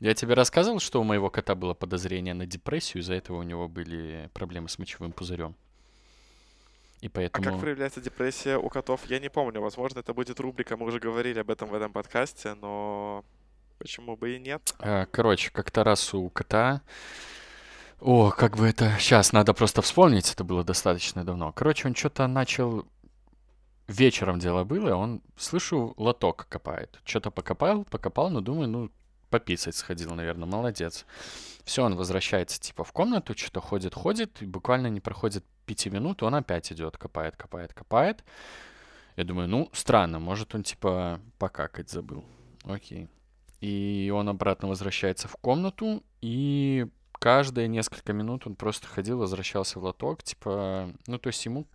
Я тебе рассказывал, что у моего кота было подозрение на депрессию, из-за этого у него были проблемы с мочевым пузырем. И поэтому... А как проявляется депрессия у котов, я не помню. Возможно, это будет рубрика, мы уже говорили об этом в этом подкасте, но почему бы и нет? А, короче, как-то раз у кота... О, как бы это... Сейчас надо просто вспомнить, это было достаточно давно. Короче, он что-то начал... Вечером дело было, он, слышу, лоток копает. Что-то покопал, покопал, но думаю, ну, пописать сходил, наверное, молодец. Все, он возвращается типа в комнату, что-то ходит, ходит, и буквально не проходит пяти минут, он опять идет, копает, копает, копает. Я думаю, ну, странно, может он типа покакать забыл. Окей. И он обратно возвращается в комнату, и каждые несколько минут он просто ходил, возвращался в лоток, типа, ну, то есть ему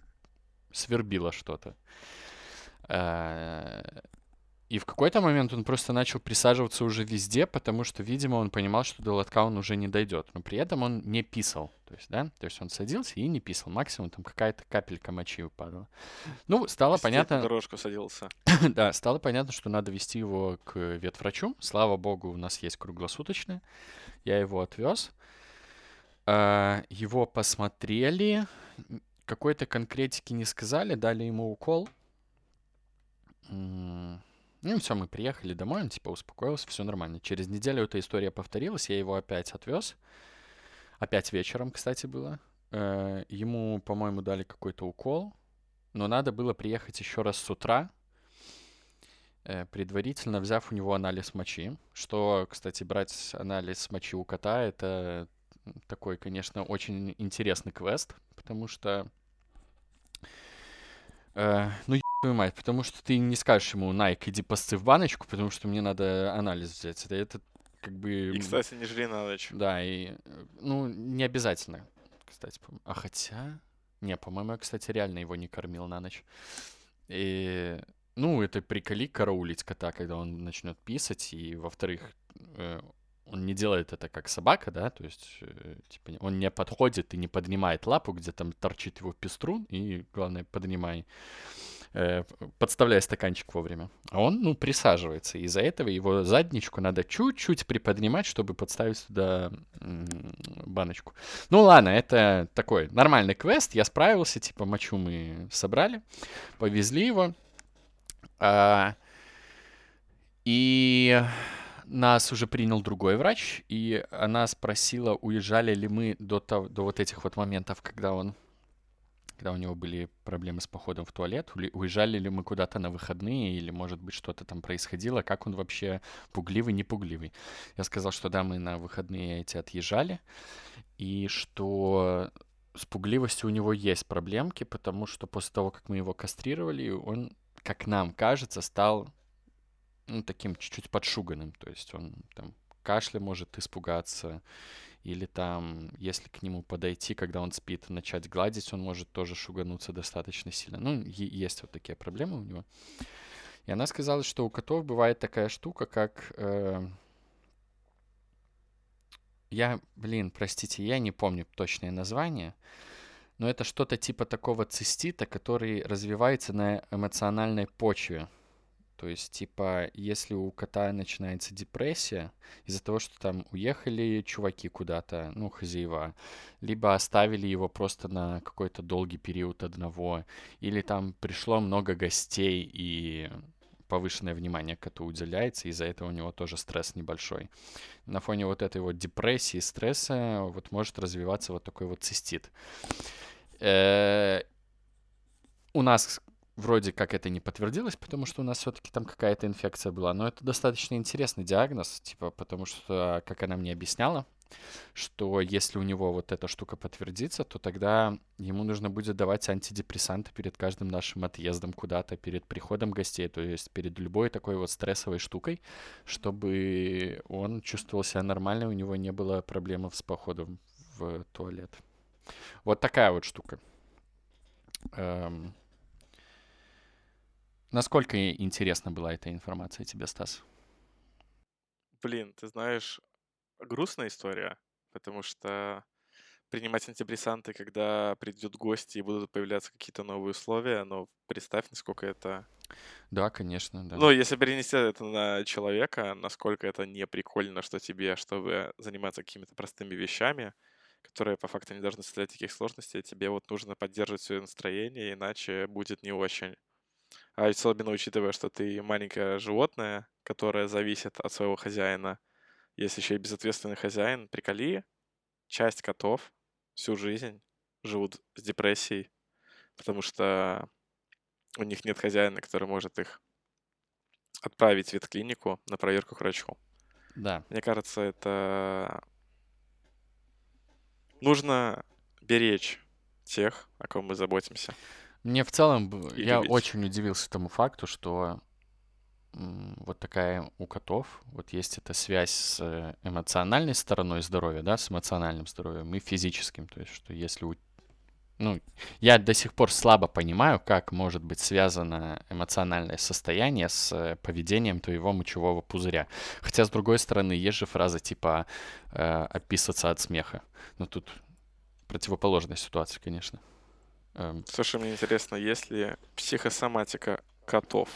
свербило что-то. И в какой-то момент он просто начал присаживаться уже везде, потому что, видимо, он понимал, что до лотка он уже не дойдет. Но при этом он не писал. То есть, да, то есть он садился и не писал. Максимум там какая-то капелька мочи упадала. Ну, стало Везде понятно... дорожку садился. да, стало понятно, что надо вести его к ветврачу. Слава богу, у нас есть круглосуточное. Я его отвез. А, его посмотрели. Какой-то конкретики не сказали, дали ему укол. Ну, все, мы приехали домой, он типа успокоился, все нормально. Через неделю эта история повторилась, я его опять отвез. Опять вечером, кстати, было. Э, Ему, по-моему, дали какой-то укол, но надо было приехать еще раз с утра, э, предварительно взяв у него анализ мочи. Что, кстати, брать анализ мочи у кота, это такой, конечно, очень интересный квест, потому что... э, ну, твою мать, потому что ты не скажешь ему, Найк, иди посцы в баночку, потому что мне надо анализ взять. Это, это как бы... И, кстати, не жри на ночь. Да, и, э, ну, не обязательно, кстати. А хотя... Не, по-моему, я, кстати, реально его не кормил на ночь. И, ну, это приколи караулить кота, когда он начнет писать, и, во-вторых, э, он не делает это как собака, да, то есть, э, типа, он не подходит и не поднимает лапу, где там торчит его пеструн, и, главное, поднимай, э, подставляй стаканчик вовремя. А он, ну, присаживается, из-за этого его задничку надо чуть-чуть приподнимать, чтобы подставить м, баночку. Ну ладно, это такой нормальный квест, я справился, типа, мочу мы собрали, повезли его, а, и нас уже принял другой врач, и она спросила, уезжали ли мы до, того, до вот этих вот моментов, когда он, когда у него были проблемы с походом в туалет, уезжали ли мы куда-то на выходные, или, может быть, что-то там происходило, как он вообще пугливый, не пугливый. Я сказал, что да, мы на выходные эти отъезжали, и что с пугливостью у него есть проблемки, потому что после того, как мы его кастрировали, он, как нам кажется, стал ну, таким чуть-чуть подшуганным. То есть он там кашля может испугаться, или там, если к нему подойти, когда он спит, начать гладить, он может тоже шугануться достаточно сильно. Ну, есть вот такие проблемы у него. И она сказала, что у котов бывает такая штука, как... э, Я, блин, простите, я не помню точное название, но это что-то типа такого цистита, который развивается на эмоциональной почве. То есть, типа, если у кота начинается депрессия из-за того, что там уехали чуваки куда-то, ну, хозяева, либо оставили его просто на какой-то долгий период одного, или там пришло много гостей и повышенное внимание коту уделяется, из-за этого у него тоже стресс небольшой. На фоне вот этой вот депрессии, стресса вот может развиваться вот такой вот цистит. Э, У нас вроде как это не подтвердилось, потому что у нас все-таки там какая-то инфекция была. Но это достаточно интересный диагноз, типа, потому что, как она мне объясняла, что если у него вот эта штука подтвердится, то тогда ему нужно будет давать антидепрессанты перед каждым нашим отъездом куда-то, перед приходом гостей, то есть перед любой такой вот стрессовой штукой, чтобы он чувствовал себя нормально, у него не было проблем с походом в туалет. Вот такая вот штука. Эм, Насколько интересна была эта информация тебе, Стас? Блин, ты знаешь, грустная история, потому что принимать антидепрессанты, когда придет гость и будут появляться какие-то новые условия, но представь, насколько это... Да, конечно, да. Ну, если перенести это на человека, насколько это не прикольно, что тебе, чтобы заниматься какими-то простыми вещами, которые по факту не должны составлять таких сложностей, тебе вот нужно поддерживать свое настроение, иначе будет не очень. А особенно учитывая, что ты маленькое животное, которое зависит от своего хозяина, есть еще и безответственный хозяин, приколи, часть котов всю жизнь живут с депрессией, потому что у них нет хозяина, который может их отправить в ветклинику на проверку к врачу. Да. Мне кажется, это нужно беречь тех, о ком мы заботимся. Мне в целом, я любить. очень удивился тому факту, что вот такая у котов, вот есть эта связь с эмоциональной стороной здоровья, да, с эмоциональным здоровьем и физическим, то есть что если у ну, я до сих пор слабо понимаю, как может быть связано эмоциональное состояние с поведением твоего мочевого пузыря. Хотя, с другой стороны, есть же фраза типа э, «описаться от смеха». Но тут противоположная ситуация, конечно. Эм. Слушай, мне интересно, есть ли психосоматика котов?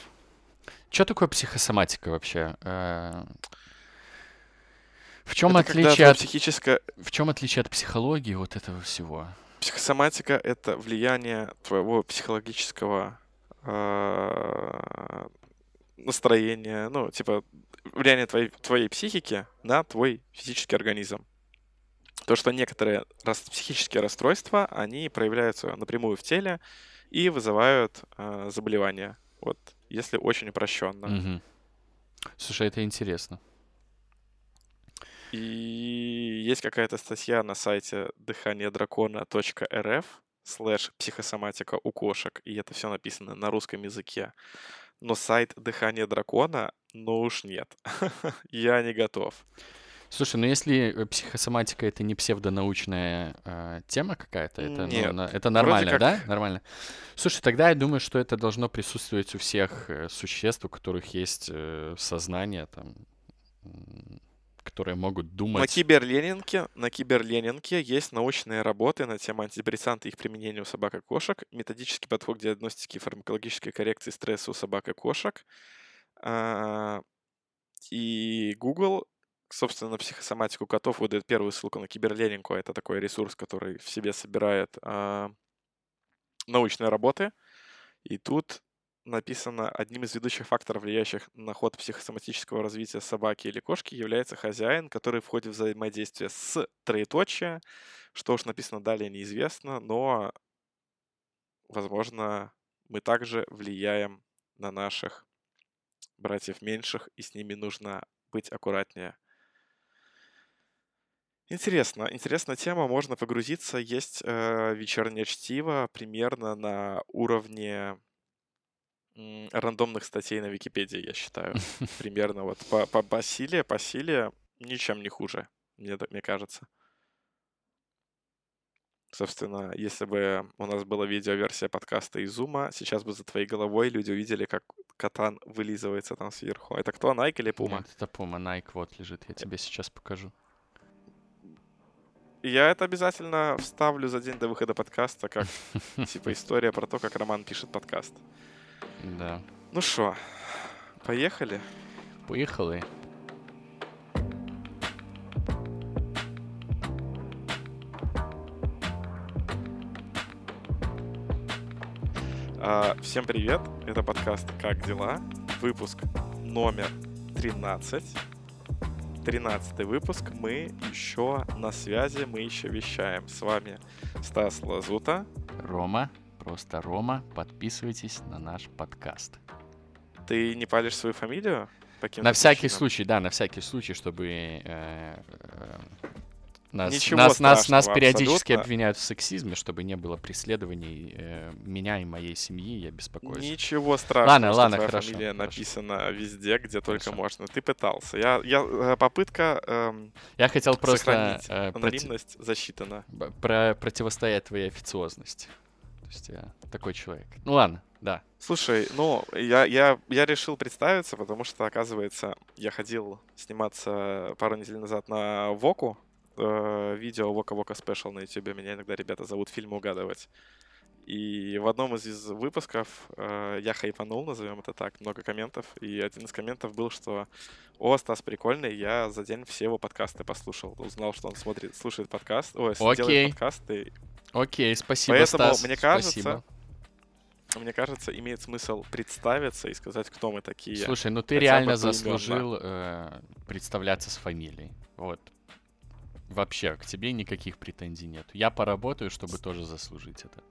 Что такое психосоматика вообще? Э, в чем это отличие от психическое... В чем отличие от психологии вот этого всего? Психосоматика — это влияние твоего психологического э, настроения, ну, типа, влияние твоей, твоей психики на твой физический организм. То, что некоторые рас, психические расстройства, они проявляются напрямую в теле и вызывают э, заболевания. Вот, если очень упрощенно. Угу. Слушай, это интересно. И есть какая-то статья на сайте дыхание дракона.рф слэш психосоматика у кошек, и это все написано на русском языке. Но сайт дыхание дракона, ну уж нет. Я не готов. Слушай, ну если э, психосоматика это не псевдонаучная э, тема какая-то, это, ну, Нет. Ну, это нормально, как... да? Нормально. Слушай, тогда я думаю, что это должно присутствовать у всех э, существ, у которых есть э, сознание, там, которые могут думать. На киберленинке, на киберленинке есть научные работы на тему антидепрессанта и их применения у собак и кошек, методический подход к диагностике и фармакологической коррекции стресса у собак и кошек. А, и Google собственно, на психосоматику котов выдает первую ссылку на киберленинку. Это такой ресурс, который в себе собирает э, научные работы. И тут написано, одним из ведущих факторов, влияющих на ход психосоматического развития собаки или кошки, является хозяин, который входит в взаимодействие с троеточие. Что уж написано далее, неизвестно, но, возможно, мы также влияем на наших братьев меньших, и с ними нужно быть аккуратнее. Интересно, интересная тема, можно погрузиться. Есть э, вечернее чтиво примерно на уровне м, рандомных статей на Википедии, я считаю. Примерно вот по, по, силе, по силе ничем не хуже, мне, мне кажется. Собственно, если бы у нас была видеоверсия подкаста из Зума, сейчас бы за твоей головой люди увидели, как катан вылизывается там сверху. Это кто, Nike или Puma? Нет, это Puma, Nike вот лежит, я тебе сейчас покажу. Я это обязательно вставлю за день до выхода подкаста, как типа история про то, как Роман пишет подкаст. Да. Ну что, поехали? Поехали. А, всем привет, это подкаст «Как дела?», выпуск номер 13. 13 выпуск. Мы еще на связи, мы еще вещаем. С вами Стас Лазута. Рома, просто Рома. Подписывайтесь на наш подкаст. Ты не палишь свою фамилию? на всякий причинам? случай, да, на всякий случай, чтобы э, э, нас, Ничего нас, нас, нас периодически абсолютно. обвиняют в сексизме, чтобы не было преследований э, меня и моей семьи, я беспокоюсь. Ничего страшного, ладно, что ладно, твоя хорошо, фамилия хорошо. написана везде, где хорошо. только можно. Ты пытался. Я, я э, попытка эм, Я хотел просто... Э, анонимность проти... засчитана. Про противостоять твоей официозности. То есть я такой человек. Ну ладно, да. Слушай, ну, я, я, я решил представиться, потому что, оказывается, я ходил сниматься пару недель назад на Воку, э, видео Вока Вока Special на YouTube. Меня иногда ребята зовут фильм угадывать. И в одном из, выпусков э, я хайпанул, назовем это так, много комментов. И один из комментов был, что «О, Стас прикольный, я за день все его подкасты послушал». Узнал, что он смотрит, слушает подкаст, ой, Окей. делает подкасты. Окей, спасибо, Поэтому, Стас. мне кажется, спасибо. мне кажется, имеет смысл представиться и сказать, кто мы такие. Слушай, ну ты хотя реально заслужил э, представляться с фамилией. Вот. Вообще, к тебе никаких претензий нет. Я поработаю, чтобы тоже заслужить это.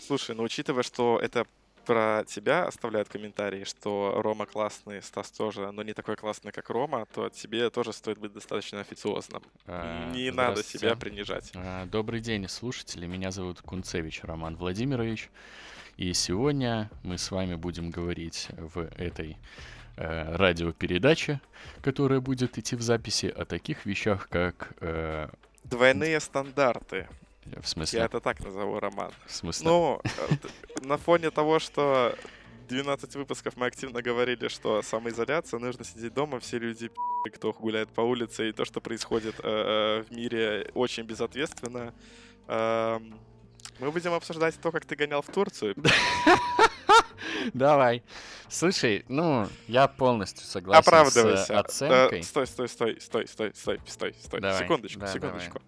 Слушай, ну учитывая, что это про тебя оставляют комментарии, что Рома классный, Стас тоже, но не такой классный, как Рома, то тебе тоже стоит быть достаточно официозным. А, не надо себя принижать. А, Добрый день, слушатели. Меня зовут Кунцевич Роман Владимирович. И сегодня мы с вами будем говорить в этой э, радиопередаче, которая будет идти в записи, о таких вещах, как... э, Двойные стандарты. в Я смысле? это так назову, Роман. В смысле? Ну, э, на фоне того, что 12 выпусков мы активно говорили, что самоизоляция, нужно сидеть дома, все люди, кто гуляет по улице, и то, что происходит э, э, в мире, очень безответственно. Эм, Мы будем обсуждать то, как ты гонял в Турцию. Давай. Слушай, ну, я полностью согласен с Оправдывайся. э, Э, оценкой. Стой, стой, стой, стой, стой, стой, стой, стой. Давай, Секундочку, да, секундочку.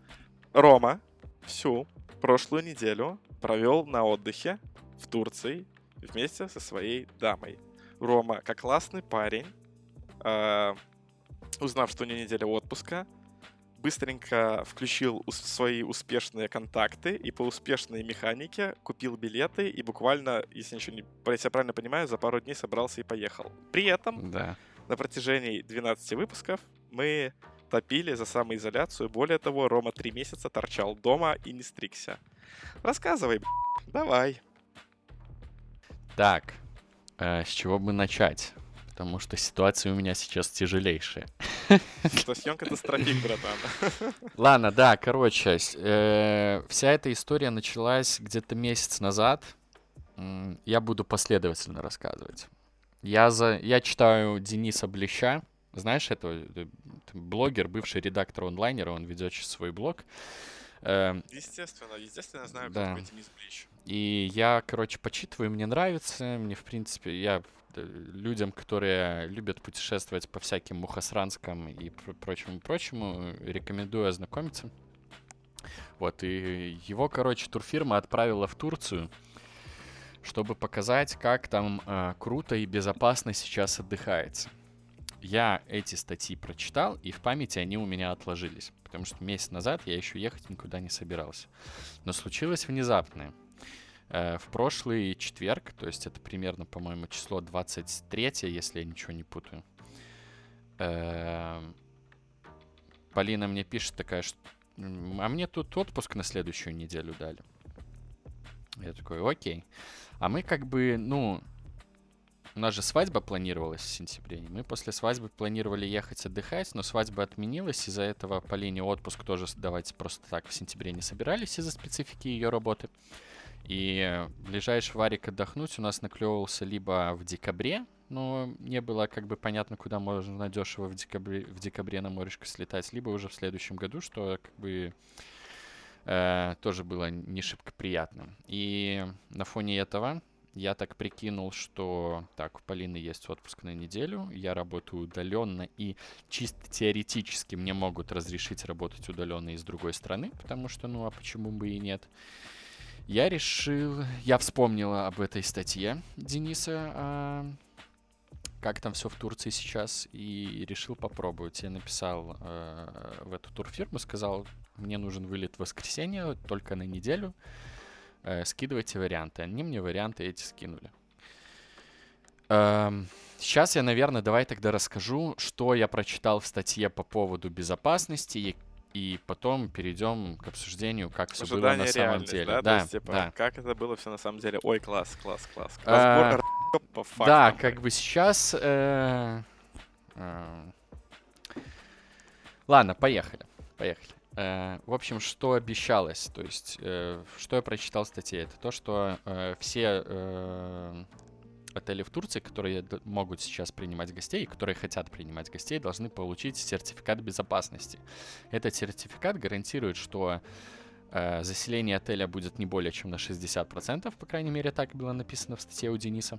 Рома всю прошлую неделю провел на отдыхе в Турции вместе со своей дамой. Рома, как классный парень, э, узнав, что у него неделя отпуска, быстренько включил свои успешные контакты и по успешной механике купил билеты и буквально, если ничего не, если я правильно понимаю, за пару дней собрался и поехал. При этом Да. на протяжении 12 выпусков мы топили за самоизоляцию. Более того, Рома три месяца торчал дома и не стригся. Рассказывай, б***ь. давай. Так, э, с чего бы начать? Потому что ситуация у меня сейчас тяжелейшая. Что съемка катастрофик, братан. Ладно, да, короче, э, вся эта история началась где-то месяц назад. Я буду последовательно рассказывать. Я, за, я читаю Дениса Блеща. Знаешь этого? э, Блогер, бывший редактор онлайнера, он ведет сейчас свой блог. Эм, Естественно, естественно, знаю, кто Да. такой Денис Блич. И я, короче, почитываю, мне нравится. Мне, в принципе, я людям, которые любят путешествовать по всяким мухосранскам и пр- прочему-прочему, э, рекомендую ознакомиться. Вот, и его, короче, турфирма отправила в Турцию, чтобы показать, как там э, круто и безопасно сейчас отдыхается. Я эти статьи прочитал, и в памяти они у меня отложились, потому что месяц назад я еще ехать никуда не собирался. Но случилось внезапное. Э, В прошлый четверг, то есть это примерно, по-моему, число 23, если я ничего не путаю, эм, Полина мне пишет такая, что «М, а мне тут отпуск на следующую неделю дали. Я такой, окей. А мы как бы, ну, у нас же свадьба планировалась в сентябре. Мы после свадьбы планировали ехать отдыхать, но свадьба отменилась. Из-за этого Полине отпуск тоже давать просто так в сентябре не собирались из-за специфики ее работы. И ближайший варик отдохнуть у нас наклевывался либо в декабре, но не было как бы понятно, куда можно дешево в декабре, в декабре на морешко слетать, либо уже в следующем году, что как бы э, тоже было не шибко приятно. И на фоне этого я так прикинул, что так, у Полины есть отпуск на неделю, я работаю удаленно, и чисто теоретически мне могут разрешить работать удаленно из другой страны, потому что, ну, а почему бы и нет? Я решил, я вспомнила об этой статье Дениса, а, как там все в Турции сейчас, и решил попробовать. Я написал э, в эту турфирму, сказал, мне нужен вылет в воскресенье, только на неделю. Э, скидывайте варианты. Они мне варианты эти скинули. Эм, сейчас я, наверное, давай тогда расскажу, что я прочитал в статье по поводу безопасности и, и потом перейдем к обсуждению, как все было на самом деле. да? Да, есть, типа, да. как это было все на самом деле? Ой, класс, класс, класс. А, Да, как бы сейчас... э, э, Ладно, поехали. Поехали. Э, В общем, что обещалось, то есть, э, что я прочитал в статье, это то, что э, все отели в Турции, которые могут сейчас принимать гостей которые хотят принимать гостей, должны получить сертификат безопасности. Этот сертификат гарантирует, что э, заселение отеля будет не более чем на 60%, по крайней мере, так было написано в статье у Дениса.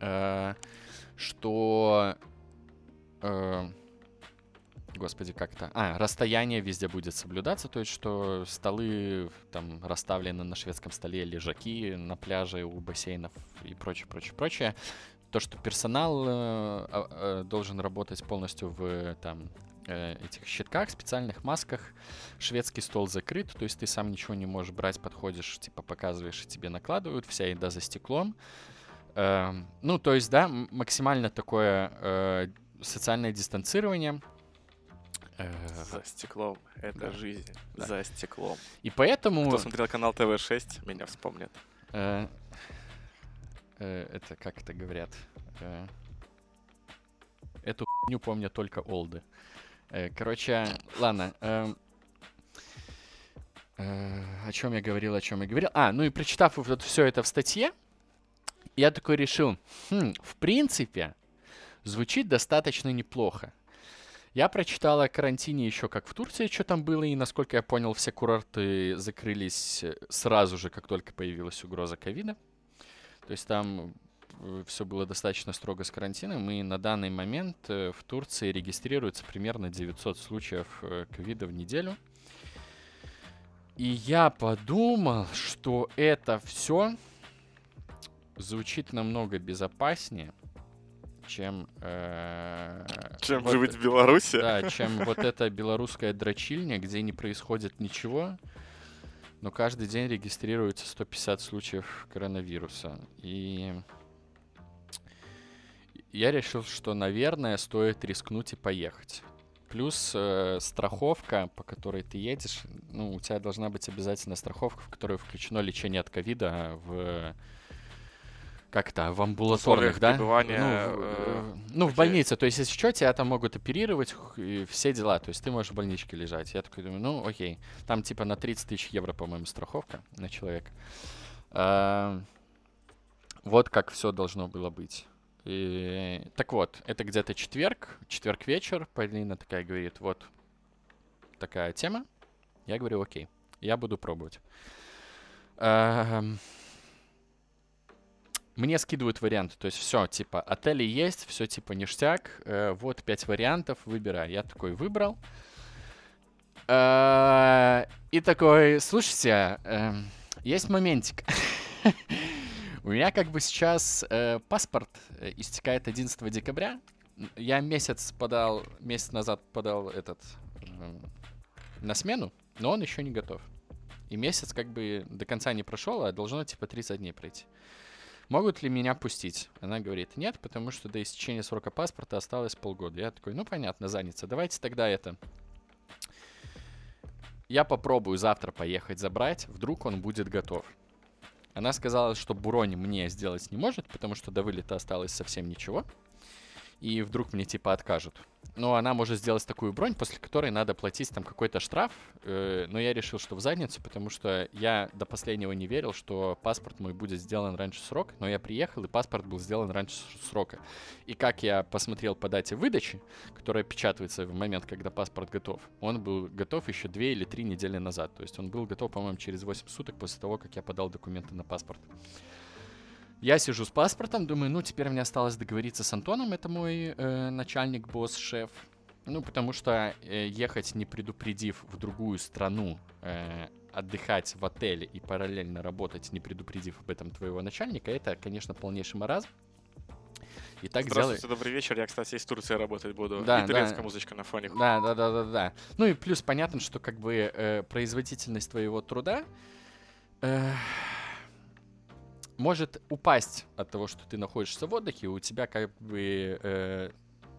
Э, что... э, господи, как-то... А, расстояние везде будет соблюдаться, то есть, что столы там расставлены на шведском столе, лежаки на пляже, у бассейнов и прочее, прочее, прочее. То, что персонал э, э, должен работать полностью в там э, этих щитках, специальных масках. Шведский стол закрыт, то есть ты сам ничего не можешь брать, подходишь, типа показываешь, и тебе накладывают, вся еда за стеклом. Эм, ну, то есть, да, максимально такое э, социальное дистанцирование. Э, За стеклом. Это Да. жизнь. Да. За стеклом. И поэтому... Кто смотрел канал ТВ-6, меня вспомнит. э, э, это как это говорят? Э, эту хуйню помнят только олды. Короче, ладно. эм, о чем я говорил, о чем я говорил? А, ну и прочитав вот все это в статье, я такой решил, хм, в принципе, звучит достаточно неплохо. Я прочитал о карантине еще как в Турции, что там было, и, насколько я понял, все курорты закрылись э, сразу же, как только появилась угроза ковида. То есть там все было достаточно строго с карантином, и на данный момент э, в Турции регистрируется примерно 900 случаев э, ковида в неделю. И я подумал, что это все звучит намного безопаснее, чем... э, Чем вот- жить в Беларуси? да, чем вот эта белорусская дрочильня, где не происходит ничего, но каждый день регистрируется 150 случаев коронавируса. И я решил, что, наверное, стоит рискнуть и поехать. Плюс э, страховка, по которой ты едешь, ну, у тебя должна быть обязательно страховка, в которой включено лечение от ковида в как это, в амбулаторных, да? пребывания, ну, в, э, э, ну, в больнице. То есть, если что, тебя там могут оперировать, и все дела. То есть, ты можешь в больничке лежать. Я такой думаю, ну, окей. Там типа на 30 тысяч евро, по-моему, страховка на человека. А, Вот как все должно было быть. И, так вот, это где-то четверг, четверг вечер. Полина такая говорит, вот такая тема. Я говорю, окей, я буду пробовать. Ам, Мне скидывают варианты, то есть все, типа, отели есть, все типа ништяк, э, вот пять вариантов, выбирай. Я такой выбрал. Э, И такой, слушайте, эм, есть моментик. У меня как бы сейчас э, паспорт э, истекает 11 декабря. Я месяц подал, месяц назад подал этот эм, на смену, но он еще не готов. И месяц как бы до конца не прошел, а должно типа 30 дней пройти. Могут ли меня пустить? Она говорит, нет, потому что до истечения срока паспорта осталось полгода. Я такой, ну понятно, занято. Давайте тогда это. Я попробую завтра поехать забрать, вдруг он будет готов. Она сказала, что бронь мне сделать не может, потому что до вылета осталось совсем ничего. И вдруг мне типа откажут. Но она может сделать такую бронь, после которой надо платить там какой-то штраф. э, но я решил, что в задницу, потому что я до последнего не верил, что паспорт мой будет сделан раньше срока. Но я приехал, и паспорт был сделан раньше срока. И как я посмотрел по дате выдачи, которая печатается в момент, когда паспорт готов, он был готов еще две или три недели назад. То есть он был готов, по-моему, через 8 суток после того, как я подал документы на паспорт. Я сижу с паспортом, думаю, ну, теперь мне осталось договориться с Антоном, это мой э, начальник, босс, шеф. Ну, потому что э, ехать, не предупредив в другую страну, э, отдыхать в отеле и параллельно работать, не предупредив об этом твоего начальника, это, конечно, полнейший маразм. И так делай... Здравствуйте, добрый вечер. Я, кстати, из Турции работать буду. Да, И турецкая да. музычка на фоне. Да, да, да, да, да. Ну и плюс понятно, что как бы э, производительность твоего труда э, может упасть от того, что ты находишься в отдыхе, у тебя как бы э,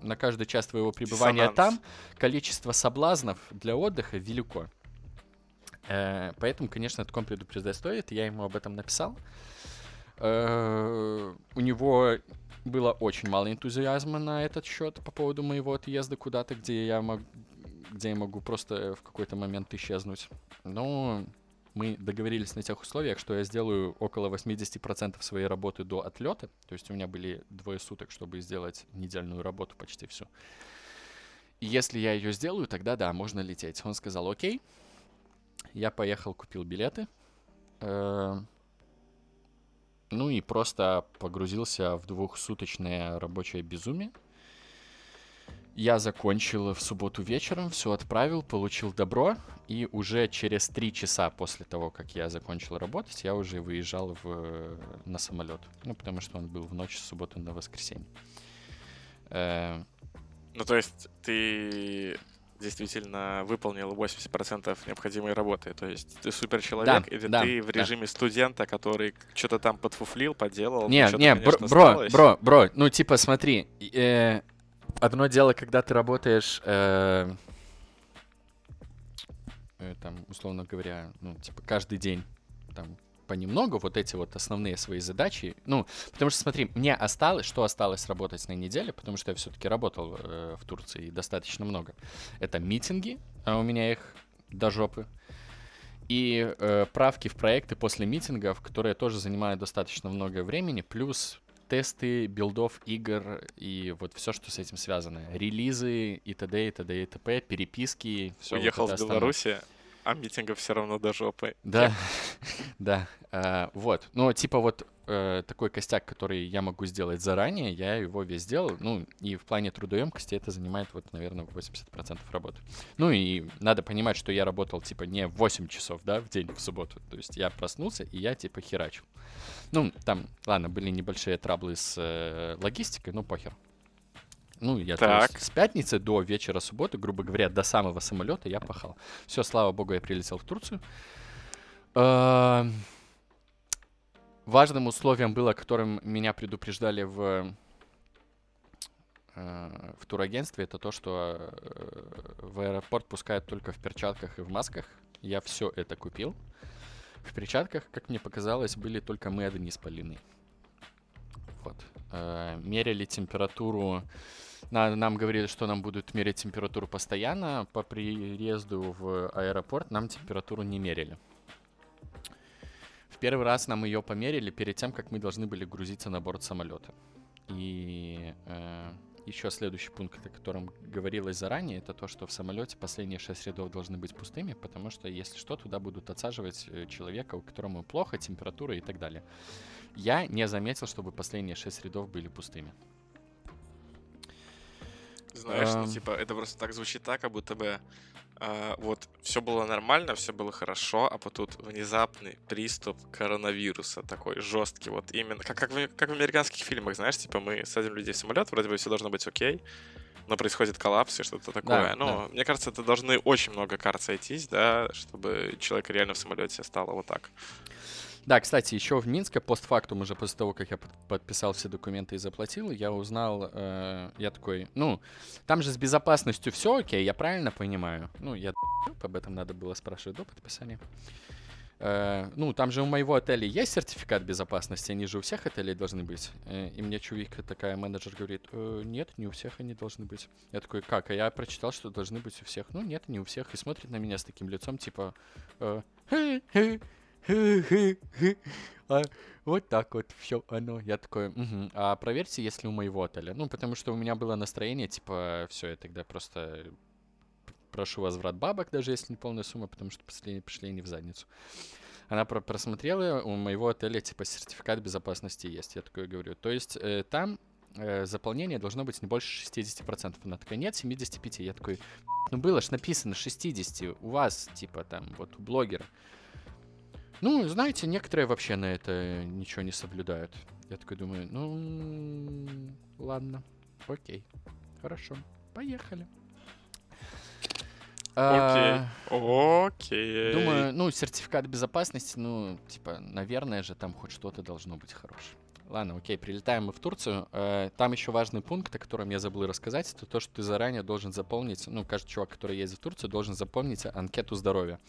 на каждый час твоего пребывания Диссонанс. там количество соблазнов для отдыха велико. Э, поэтому, конечно, о таком предупреждать стоит. Я ему об этом написал. Э, у него было очень мало энтузиазма на этот счет по поводу моего отъезда куда-то, где я, мог, где я могу просто в какой-то момент исчезнуть. Ну, мы договорились на тех условиях, что я сделаю около 80% своей работы до отлета. То есть у меня были двое суток, чтобы сделать недельную работу почти всю. И если я ее сделаю, тогда да, можно лететь. Он сказал, окей. Я поехал, купил билеты. Э, ну и просто погрузился в двухсуточное рабочее безумие. Я закончил в субботу вечером, все отправил, получил добро, и уже через три часа после того, как я закончил работать, я уже выезжал в, на самолет. Ну, потому что он был в ночь с субботы на воскресенье. Э, ну, то есть ты действительно выполнил 80% необходимой работы. То есть ты супер человек, да, или да, ты в режиме да. студента, который что-то там подфуфлил, поделал. Не, не, бро, бро, бро, бро, ну типа смотри, э, одно дело, когда ты работаешь, э, э, там, условно говоря, ну типа каждый день, там понемногу вот эти вот основные свои задачи. Ну, потому что, смотри, мне осталось, что осталось работать на неделе, потому что я все-таки работал э, в Турции достаточно много. Это митинги, а у меня их до жопы. И э, правки в проекты после митингов, которые тоже занимают достаточно много времени, плюс тесты билдов игр и вот все, что с этим связано. Релизы и т.д. и т.д. и т.п., переписки. Все Уехал вот в Беларуси, а митингов все равно до жопы. Да, да, а, вот. Но типа вот э, такой костяк, который я могу сделать заранее, я его весь сделал. Ну, и в плане трудоемкости это занимает вот, наверное, 80% работы. Ну и надо понимать, что я работал типа не 8 часов, да, в день в субботу. То есть я проснулся, и я типа херачил. Ну, там, ладно, были небольшие траблы с э, логистикой, ну похер. Ну, я так. Есть, с пятницы до вечера субботы, грубо говоря, до самого самолета я пахал. Все, слава богу, я прилетел в Турцию. А, важным условием было, которым меня предупреждали в а, в турагентстве, это то, что э, в аэропорт пускают только в перчатках и в масках. Я все это купил. В перчатках, как мне показалось, были только мы одни с. Вот. Э, мерили температуру на, нам говорили, что нам будут мерить температуру постоянно. По приезду в аэропорт нам температуру не мерили. В первый раз нам ее померили перед тем, как мы должны были грузиться на борт самолета. И э, еще следующий пункт, о котором говорилось заранее, это то, что в самолете последние шесть рядов должны быть пустыми, потому что, если что, туда будут отсаживать э, человека, у которому плохо, температура и так далее. Я не заметил, чтобы последние шесть рядов были пустыми. Знаешь, ну, типа, это просто так звучит так, как будто бы вот все было нормально, все было хорошо, а потом внезапный приступ коронавируса такой жесткий, вот именно, как, как, в, как в американских фильмах, знаешь, типа мы садим людей в самолет, вроде бы все должно быть окей, но происходит коллапс и что-то такое. Да, ну, да. мне кажется, это должны очень много карт сойтись, да, чтобы человек реально в самолете стало вот так. Да, кстати, еще в Минске постфактум, уже после того, как я подписал все документы и заплатил, я узнал, э, я такой, ну, там же с безопасностью все окей, я правильно понимаю? Ну, я об этом надо было спрашивать до подписания. Э, ну, там же у моего отеля есть сертификат безопасности, они же у всех отелей должны быть. Э, и мне чувика такая менеджер говорит, э, нет, не у всех они должны быть. Я такой, как? А я прочитал, что должны быть у всех. Ну, нет, не у всех. И смотрит на меня с таким лицом, типа, э, а, вот так вот все оно. Я такой, угу. а проверьте, если у моего отеля. Ну, потому что у меня было настроение, типа, все, я тогда просто прошу возврат бабок, даже если не полная сумма, потому что последние пришли не в задницу. Она про просмотрела, у моего отеля, типа, сертификат безопасности есть. Я такой говорю. То есть э, там э, заполнение должно быть не больше 60%. Она такая, нет, 75%. Я такой, ну было ж написано 60, у вас, типа, там, вот у блогера. Ну, знаете, некоторые вообще на это ничего не соблюдают. Я такой думаю, ну, ладно, окей, хорошо, поехали. Окей, а, окей. Думаю, ну, сертификат безопасности, ну, типа, наверное же, там хоть что-то должно быть хорошее. Ладно, окей, прилетаем мы в Турцию. Э, там еще важный пункт, о котором я забыл рассказать, это то, что ты заранее должен заполнить, ну, каждый чувак, который ездит в Турцию, должен заполнить анкету здоровья.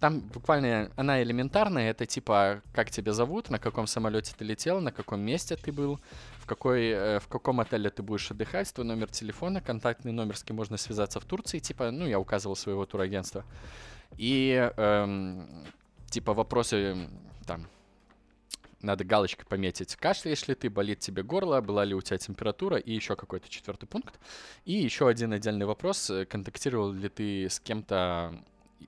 Там буквально она элементарная, это типа, как тебя зовут, на каком самолете ты летел, на каком месте ты был, в, какой, э, в каком отеле ты будешь отдыхать, твой номер телефона, контактный номер, с кем можно связаться в Турции, типа, ну, я указывал своего турагентства. И эм, типа вопросы там надо галочкой пометить, кашляешь ли ты, болит тебе горло, была ли у тебя температура, и еще какой-то четвертый пункт. И еще один отдельный вопрос, э, контактировал ли ты с кем-то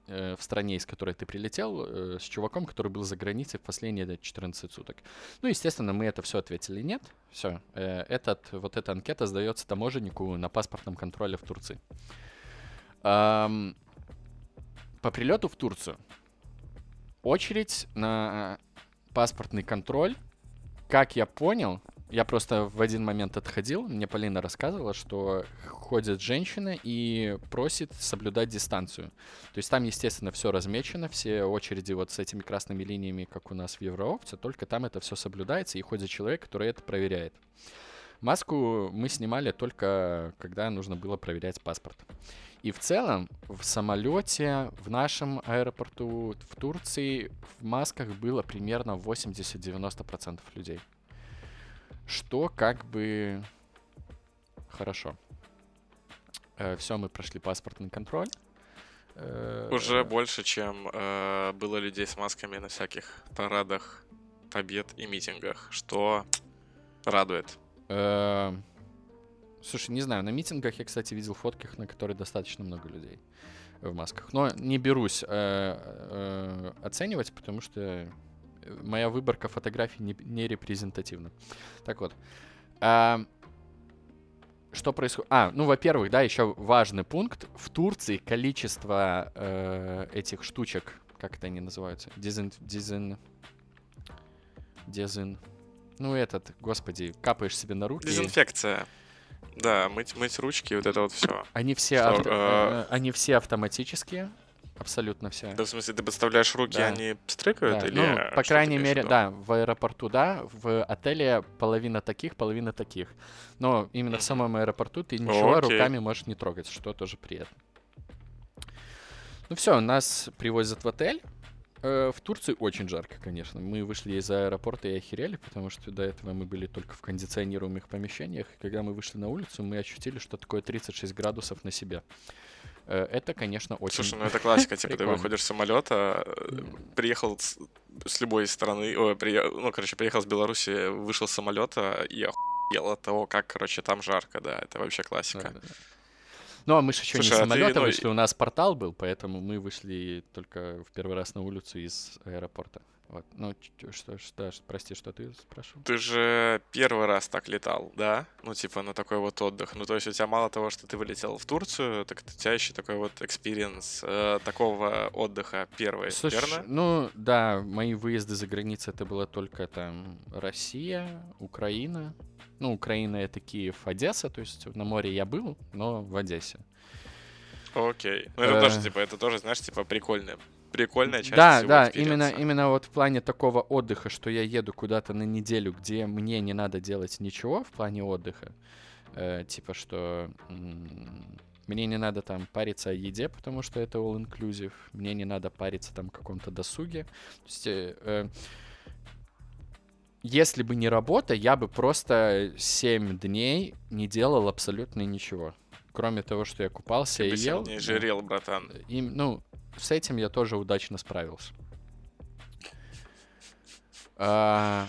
э, в стране, из которой ты прилетел, э, с чуваком, который был за границей в последние 14 суток. Ну, естественно, мы это все ответили нет. Все. Э, этот, вот эта анкета сдается таможеннику на паспортном контроле в Турции. По прилету в Турцию очередь на паспортный контроль, как я понял, я просто в один момент отходил, мне Полина рассказывала, что ходит женщина и просит соблюдать дистанцию. То есть там, естественно, все размечено, все очереди вот с этими красными линиями, как у нас в Евроопте, только там это все соблюдается, и ходит человек, который это проверяет. Маску мы снимали только когда нужно было проверять паспорт. И в целом в самолете в нашем аэропорту в Турции в масках было примерно 80-90% людей. Что как бы хорошо. Э, все, мы прошли паспортный контроль. Э, Уже больше, чем э, было людей с масками на всяких парадах, побед и митингах, что радует. Э, слушай, не знаю, на митингах я, кстати, видел фотки, на которые достаточно много людей в масках. Но не берусь э, э, оценивать, потому что моя выборка фотографий не, не репрезентативна. Так вот. А, что происходит? А, ну, во-первых, да, еще важный пункт. В Турции количество э, этих штучек, как это они называются? Дизин... Дизин... Дизин... Ну, этот, господи, капаешь себе на руки. Дезинфекция. Да, мыть, мыть ручки, вот это вот все. Они все, что, авто... э... они все автоматические. Абсолютно все. Да, в смысле, ты подставляешь руки, да. они стрыкают? Да. Или ну, по крайней мере, да, в аэропорту, да, в отеле половина таких, половина таких. Но именно в самом аэропорту ты ничего Окей. руками можешь не трогать, что тоже приятно. Ну все, нас привозят в отель. Э, в Турции очень жарко, конечно. Мы вышли из аэропорта и охерели, потому что до этого мы были только в кондиционируемых помещениях. И когда мы вышли на улицу, мы ощутили, что такое 36 градусов на себе. Э, это, конечно, очень... Слушай, ну это классика, типа ты выходишь с самолета, э, приехал с, с любой страны, ой, при, ну, короче, приехал с Беларуси, вышел с самолета и охуел от того, как, короче, там жарко, да, это вообще классика. Да, да, да. Ну, а мы же еще Слушай, не самолета а ты, ну... вышли, у нас портал был, поэтому мы вышли только в первый раз на улицу из аэропорта. Вот. Ну, что, что, прости, что ты спрашивал? Ты же первый раз так летал, да? Ну, типа, на такой вот отдых. Ну, то есть у тебя мало того, что ты вылетел в Турцию, так у тебя еще такой вот experience э, такого отдыха первый, Слушай, верно? Ну, да, мои выезды за границу это было только там Россия, Украина, ну, Украина — это Киев, Одесса, то есть на море я был, но в Одессе. Окей. Ну, это тоже, типа, это тоже, знаешь, типа, прикольная, прикольная часть Да, да, именно, именно вот в плане такого отдыха, что я еду куда-то на неделю, где мне не надо делать ничего в плане отдыха, э, типа, что мне не надо там париться о еде, потому что это all-inclusive, мне не надо париться там каком-то досуге. То есть, э, э если бы не работа, я бы просто 7 дней не делал абсолютно ничего. Кроме того, что я купался Ты и ел. не жирел, братан. И, ну, с этим я тоже удачно справился. А.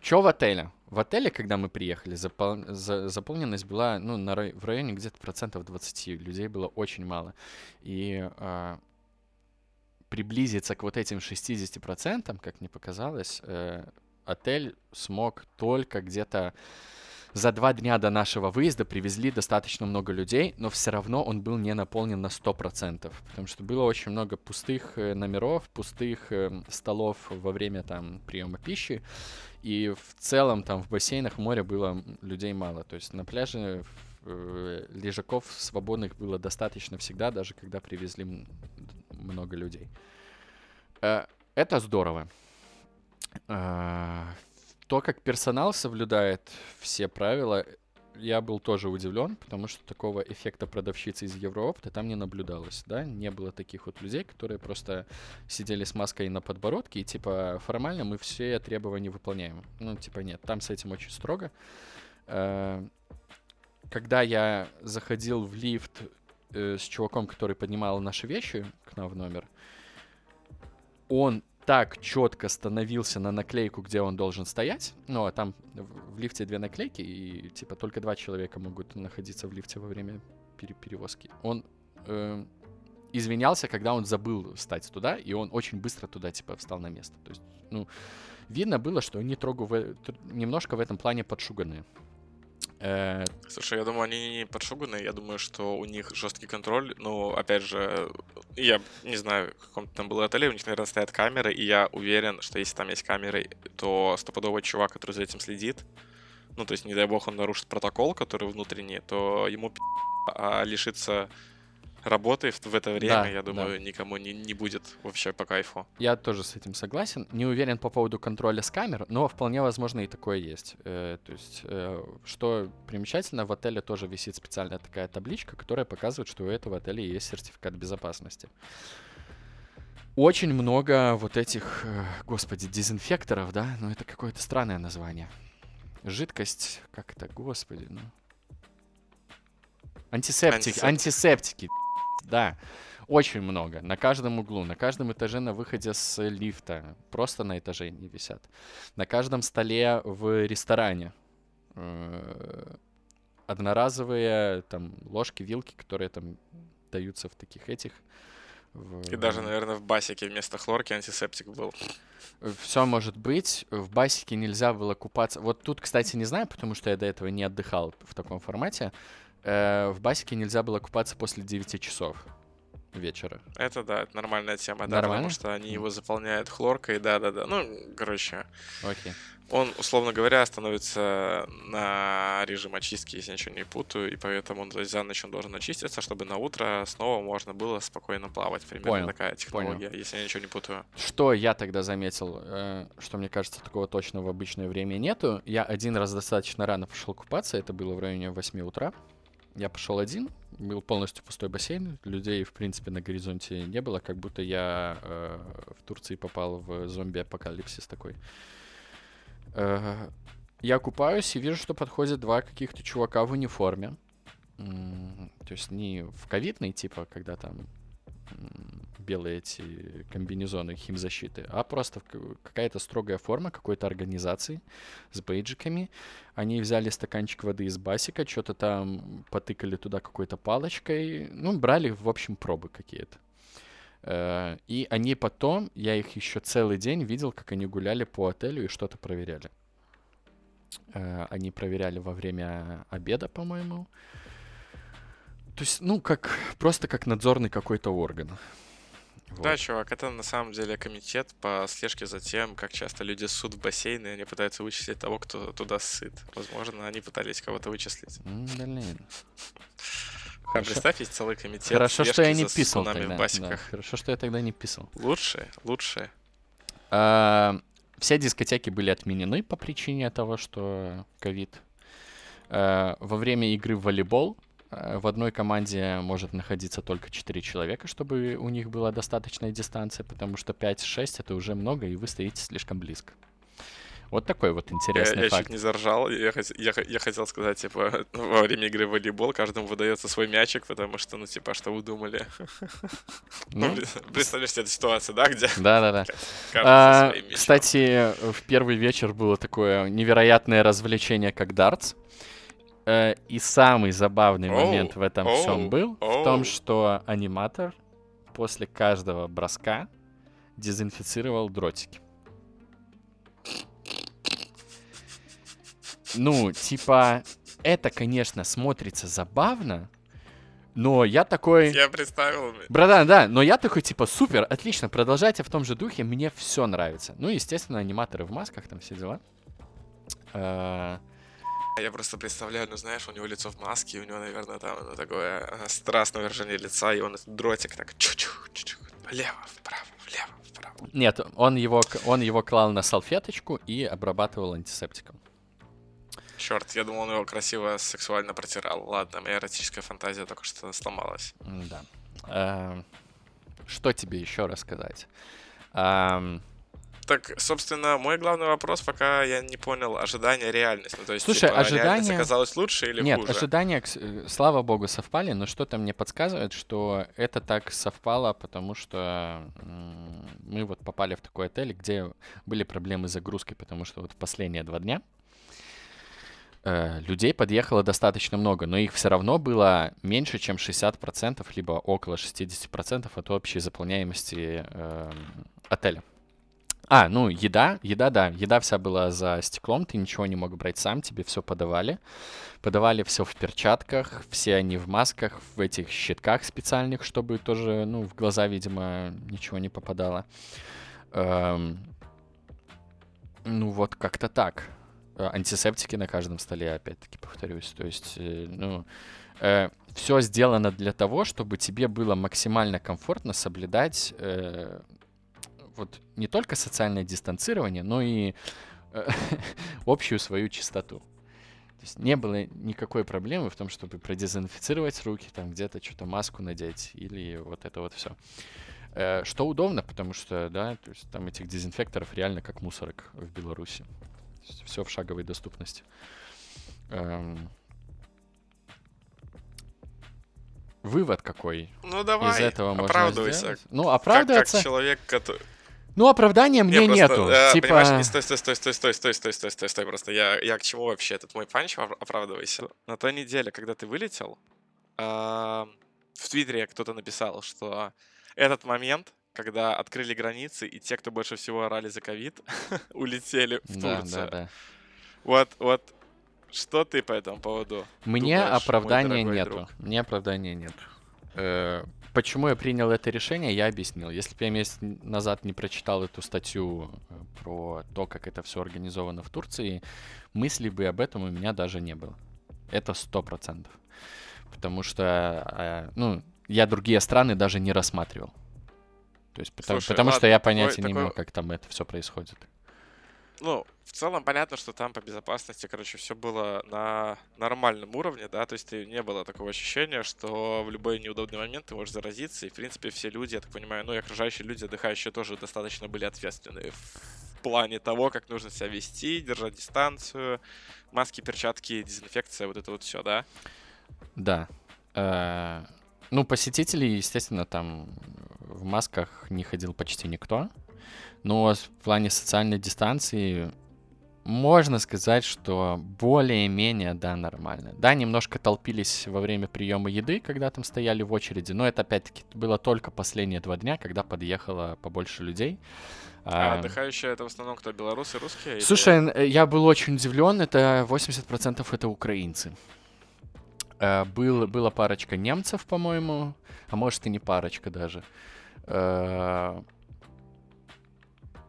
Чё в отеле? В отеле, когда мы приехали, запол... за... заполненность была ну, на... в районе где-то процентов 20. Людей было очень мало. И а... приблизиться к вот этим 60%, как мне показалось, э отель смог только где-то за два дня до нашего выезда привезли достаточно много людей, но все равно он был не наполнен на 100%, потому что было очень много пустых э, номеров, пустых э, столов во время там приема пищи, и в целом там в бассейнах в море было людей мало, то есть на пляже э, лежаков свободных было достаточно всегда, даже когда привезли много людей. Э, это здорово. То, как персонал соблюдает все правила, я был тоже удивлен, потому что такого эффекта продавщицы из Евроопта там не наблюдалось, да, не было таких вот людей, которые просто сидели с маской на подбородке и типа формально мы все требования выполняем. Ну, типа нет, там с этим очень строго. А, когда я заходил в лифт э, с чуваком, который поднимал наши вещи к нам в номер, он так четко становился на наклейку, где он должен стоять. Ну, а там в лифте две наклейки, и типа только два человека могут находиться в лифте во время пере- перевозки. Он э, извинялся, когда он забыл встать туда, и он очень быстро туда типа встал на место. То есть, ну, видно было, что они трогу в- тр- немножко в этом плане подшуганные. Э, Слушай, я думаю, они не подшуганы, я думаю, что у них жесткий контроль, но, опять же, я не знаю, в каком там было отеле, у них, наверное, стоят камеры, и я уверен, что если там есть камеры, то стопудовый чувак, который за этим следит, ну, то есть, не дай бог, он нарушит протокол, который внутренний, то ему пи***, а лишиться работы в, это время, Да, я да. думаю, никому не, не будет вообще по кайфу. Я тоже с этим согласен. Не уверен по поводу контроля с камер, но вполне возможно и такое есть. Э, то есть, э, что примечательно, в отеле тоже висит специальная такая табличка, которая показывает, что у этого отеля есть сертификат безопасности. Очень много вот этих, э, господи, дезинфекторов, да? Ну, это какое-то странное название. Жидкость, как это, господи, ну... Антисептики, Антисептик. антисептики, да. Очень много. На каждом углу, на каждом этаже на выходе с лифта. Просто на этаже не висят. На каждом столе в ресторане. Э, Одноразовые там ложки, вилки, которые там даются в таких этих. в- И даже, наверное, в басике вместо хлорки антисептик был. все может быть. В басике нельзя было купаться. Вот тут, кстати, не знаю, потому что я до этого не отдыхал в таком формате. Э, В басике нельзя было купаться после 9 часов вечера. Это да, это нормальная тема, да, Нормально? потому что они его заполняют хлоркой, да-да-да. Ну, короче, Окей. он, условно говоря, становится на режим очистки, если я ничего не путаю, и поэтому он за ночь он должен очиститься, чтобы на утро снова можно было спокойно плавать. Примерно Понял, такая технология, если я ничего не путаю. Что я тогда заметил, э, что мне кажется, такого точно в обычное время нету. Я один раз достаточно рано пошел купаться, это было в районе 8 утра. Я пошел один, был полностью пустой бассейн, людей, в принципе, на горизонте не было, как будто я э, в Турции попал в зомби-апокалипсис такой. Э, я купаюсь и вижу, что подходят два каких-то чувака в униформе. То есть не в ковидный, типа, когда там белые эти комбинезоны химзащиты, а просто какая-то строгая форма какой-то организации с бейджиками. Они взяли стаканчик воды из басика, что-то там потыкали туда какой-то палочкой, ну, брали, в общем, пробы какие-то. Э, И они потом, я их еще целый день видел, как они гуляли по отелю и что-то проверяли. Э, Они проверяли во время обеда, по-моему. То есть, ну, как просто как надзорный какой-то орган. Да, Вот. чувак, это на самом деле комитет по слежке за тем, как часто люди ссут в бассейны, и они пытаются вычислить того, кто туда сыт. Возможно, они пытались кого-то вычислить. Блин. А представь, есть целый комитет Хорошо, что я не писал тогда. в да, хорошо, что я тогда не писал. Лучше, лучше. А, Все дискотеки были отменены по причине того, что ковид. А, Во время игры в волейбол в одной команде может находиться только 4 человека, чтобы у них была достаточная дистанция, потому что 5-6 это уже много, и вы стоите слишком близко. Вот такой вот Я, интересный я факт. чуть не заржал. Я, я, я хотел сказать, типа, во время игры в волейбол каждому выдается свой мячик, потому что, ну, типа, что вы думали? Ну, Ну, представляешь себе эту ситуацию, да, где Да-да-да. А? Кстати, в первый вечер было такое невероятное развлечение, как дартс. Э, И самый забавный момент в этом всем был в том, что аниматор после каждого броска дезинфицировал дротики. Ну, типа, это, конечно, смотрится забавно, но я такой... Я представил. Братан, да, но я такой, типа, супер, отлично, продолжайте в том же духе, мне все нравится. Ну, естественно, аниматоры в масках, там все дела. Э, Я просто представляю, ну, знаешь, у него лицо в маске, и у него, наверное, там ну, такое э, страстное выражение лица, и он этот дротик так чу-чу, чу-чу, влево, вправо, влево, вправо. Нет, он его, он его клал на салфеточку и обрабатывал антисептиком. Черт, я думал, он его красиво сексуально протирал. Ладно, моя эротическая фантазия только что сломалась. Да. Что тебе еще рассказать? Так, собственно, мой главный вопрос, пока я не понял, ожидания, реальность. Ну, то есть, Слушай, типа, ожидания... оказалась лучше или Нет, хуже? ожидания, к с- э, слава богу, совпали, но что-то мне подсказывает, что это так совпало, потому что мы вот попали в такой отель, где были проблемы с загрузкой, потому что вот в последние два дня э, людей подъехало достаточно много, но их все равно было меньше, чем 60%, либо около 60% от общей заполняемости э, отеля. А, ну, еда, еда, да, еда вся была за стеклом, ты ничего не мог брать сам, тебе все подавали. Подавали все в перчатках, все они в масках, в этих щитках специальных, чтобы тоже, ну, в глаза, видимо, ничего не попадало. Эм, ну, вот как-то так. Э, Антисептики на каждом столе, опять-таки, повторюсь. То есть, э, ну, все сделано для того, чтобы тебе было максимально комфортно соблюдать э, вот не только социальное дистанцирование, но и э, общую свою чистоту. То есть не было никакой проблемы в том, чтобы продезинфицировать руки, там где-то что-то маску надеть или вот это вот все. Что удобно, потому что, да, то есть там этих дезинфекторов реально как мусорок в Беларуси. Все в шаговой доступности. Эм, Вывод какой Ну давай, из этого можно оправдывайся. сделать? Ну, Как, как оправдываться... человек, который... Ну, оправдания мне Не, просто, нету. э, типа... Понимаешь, стой, стой, стой, стой, стой, стой, стой, стой, стой, стой, просто я, я к чему вообще? Этот мой панч, оп- оправдывайся. На той неделе, когда ты вылетел, а, в Твиттере кто-то написал, что этот момент, когда открыли границы, и те, кто больше всего орали за ковид, улетели в Да, Турцию. да, да. Вот, вот, что ты по этому поводу Мне думаешь, оправдания нету. друг? Мне оправдания нет. Э, Почему я принял это решение, я объяснил. Если бы я месяц назад не прочитал эту статью э, про то, как это все организовано в Турции, мысли бы об этом у меня даже не было. Это сто процентов. Потому что, э, ну, я другие страны даже не рассматривал. То есть потому, Слушай, потому что ладно, я такой- понятия не такой- имел, как там это все происходит. Ну, в целом понятно, что там по безопасности, короче, все было на нормальном уровне, да, то есть не было такого ощущения, что в любой неудобный момент ты можешь заразиться, и, в принципе, все люди, я так понимаю, ну и окружающие люди, отдыхающие, тоже достаточно были ответственны в плане того, как нужно себя вести, держать дистанцию, маски, перчатки, дезинфекция, вот это вот все, да? Да. Э, Ну, посетителей, естественно, там в масках не ходил почти никто. Но в плане социальной дистанции можно сказать, что более-менее, да, нормально. Да, немножко толпились во время приема еды, когда там стояли в очереди, но это, опять-таки, было только последние два дня, когда подъехало побольше людей. А А, отдыхающие это в основном кто, белорусы, русские? или- Слушай, н- э, я был очень удивлен, это 80% это украинцы. Э, Был, была парочка немцев, по-моему, а может и не парочка даже.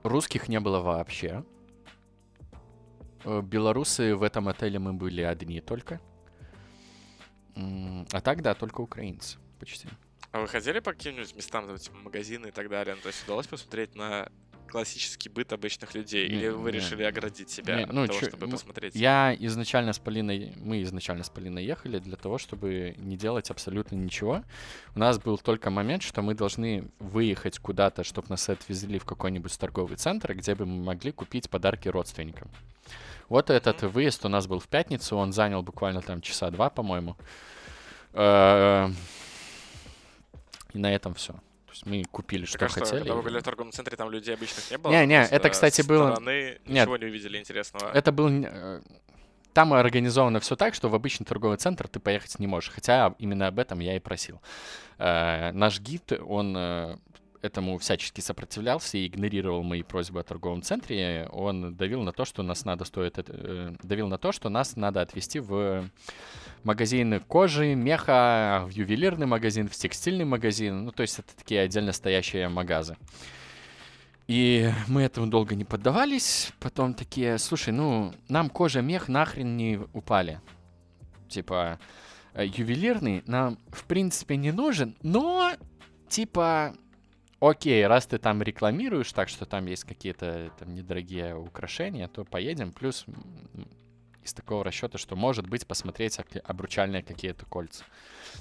Русских не было вообще. Э, Белорусы в этом отеле мы были одни только. А так, да, только украинцы почти. А вы ходили по каким-нибудь местам, там, типа магазины и так далее? Ну, то есть удалось посмотреть на классический быт обычных людей? Не, Или вы не. решили оградить себя Не, от ну, того, чё, чтобы ну, посмотреть? Я изначально с Полиной, мы изначально с Полиной ехали для того, чтобы не делать абсолютно ничего. У нас был только момент, что мы должны выехать куда-то, чтобы нас отвезли в какой-нибудь торговый центр, где бы мы могли купить подарки родственникам. Вот этот выезд у нас был в пятницу, он занял буквально там часа два, по-моему. Э, И на этом все. Есть мы купили, что Так а что, хотели. когда вы были в торговом центре, там людей обычных не было? Не, не, Просто это, кстати, было- стороны Нет. ничего не увидели интересного. Это был... э, Там организовано все так, что в обычный торговый центр ты поехать не можешь. Хотя именно об этом я и просил. Э, Наш гид, он э, этому всячески сопротивлялся и игнорировал мои просьбы о торговом центре. Он давил на то, что нас надо стоит... э, Давил на то, что нас надо отвезти в магазин кожи, меха, в ювелирный магазин, в текстильный магазин. Ну, то есть это такие отдельно стоящие магазы. И мы этому долго не поддавались. Потом такие, слушай, ну, нам кожа, мех нахрен не упали. Типа, ювелирный нам, в принципе, не нужен, но, типа, окей, раз ты там рекламируешь так, что там есть какие-то там недорогие украшения, то поедем. Плюс из такого расчета, что, может быть, посмотреть обручальные какие-то кольца.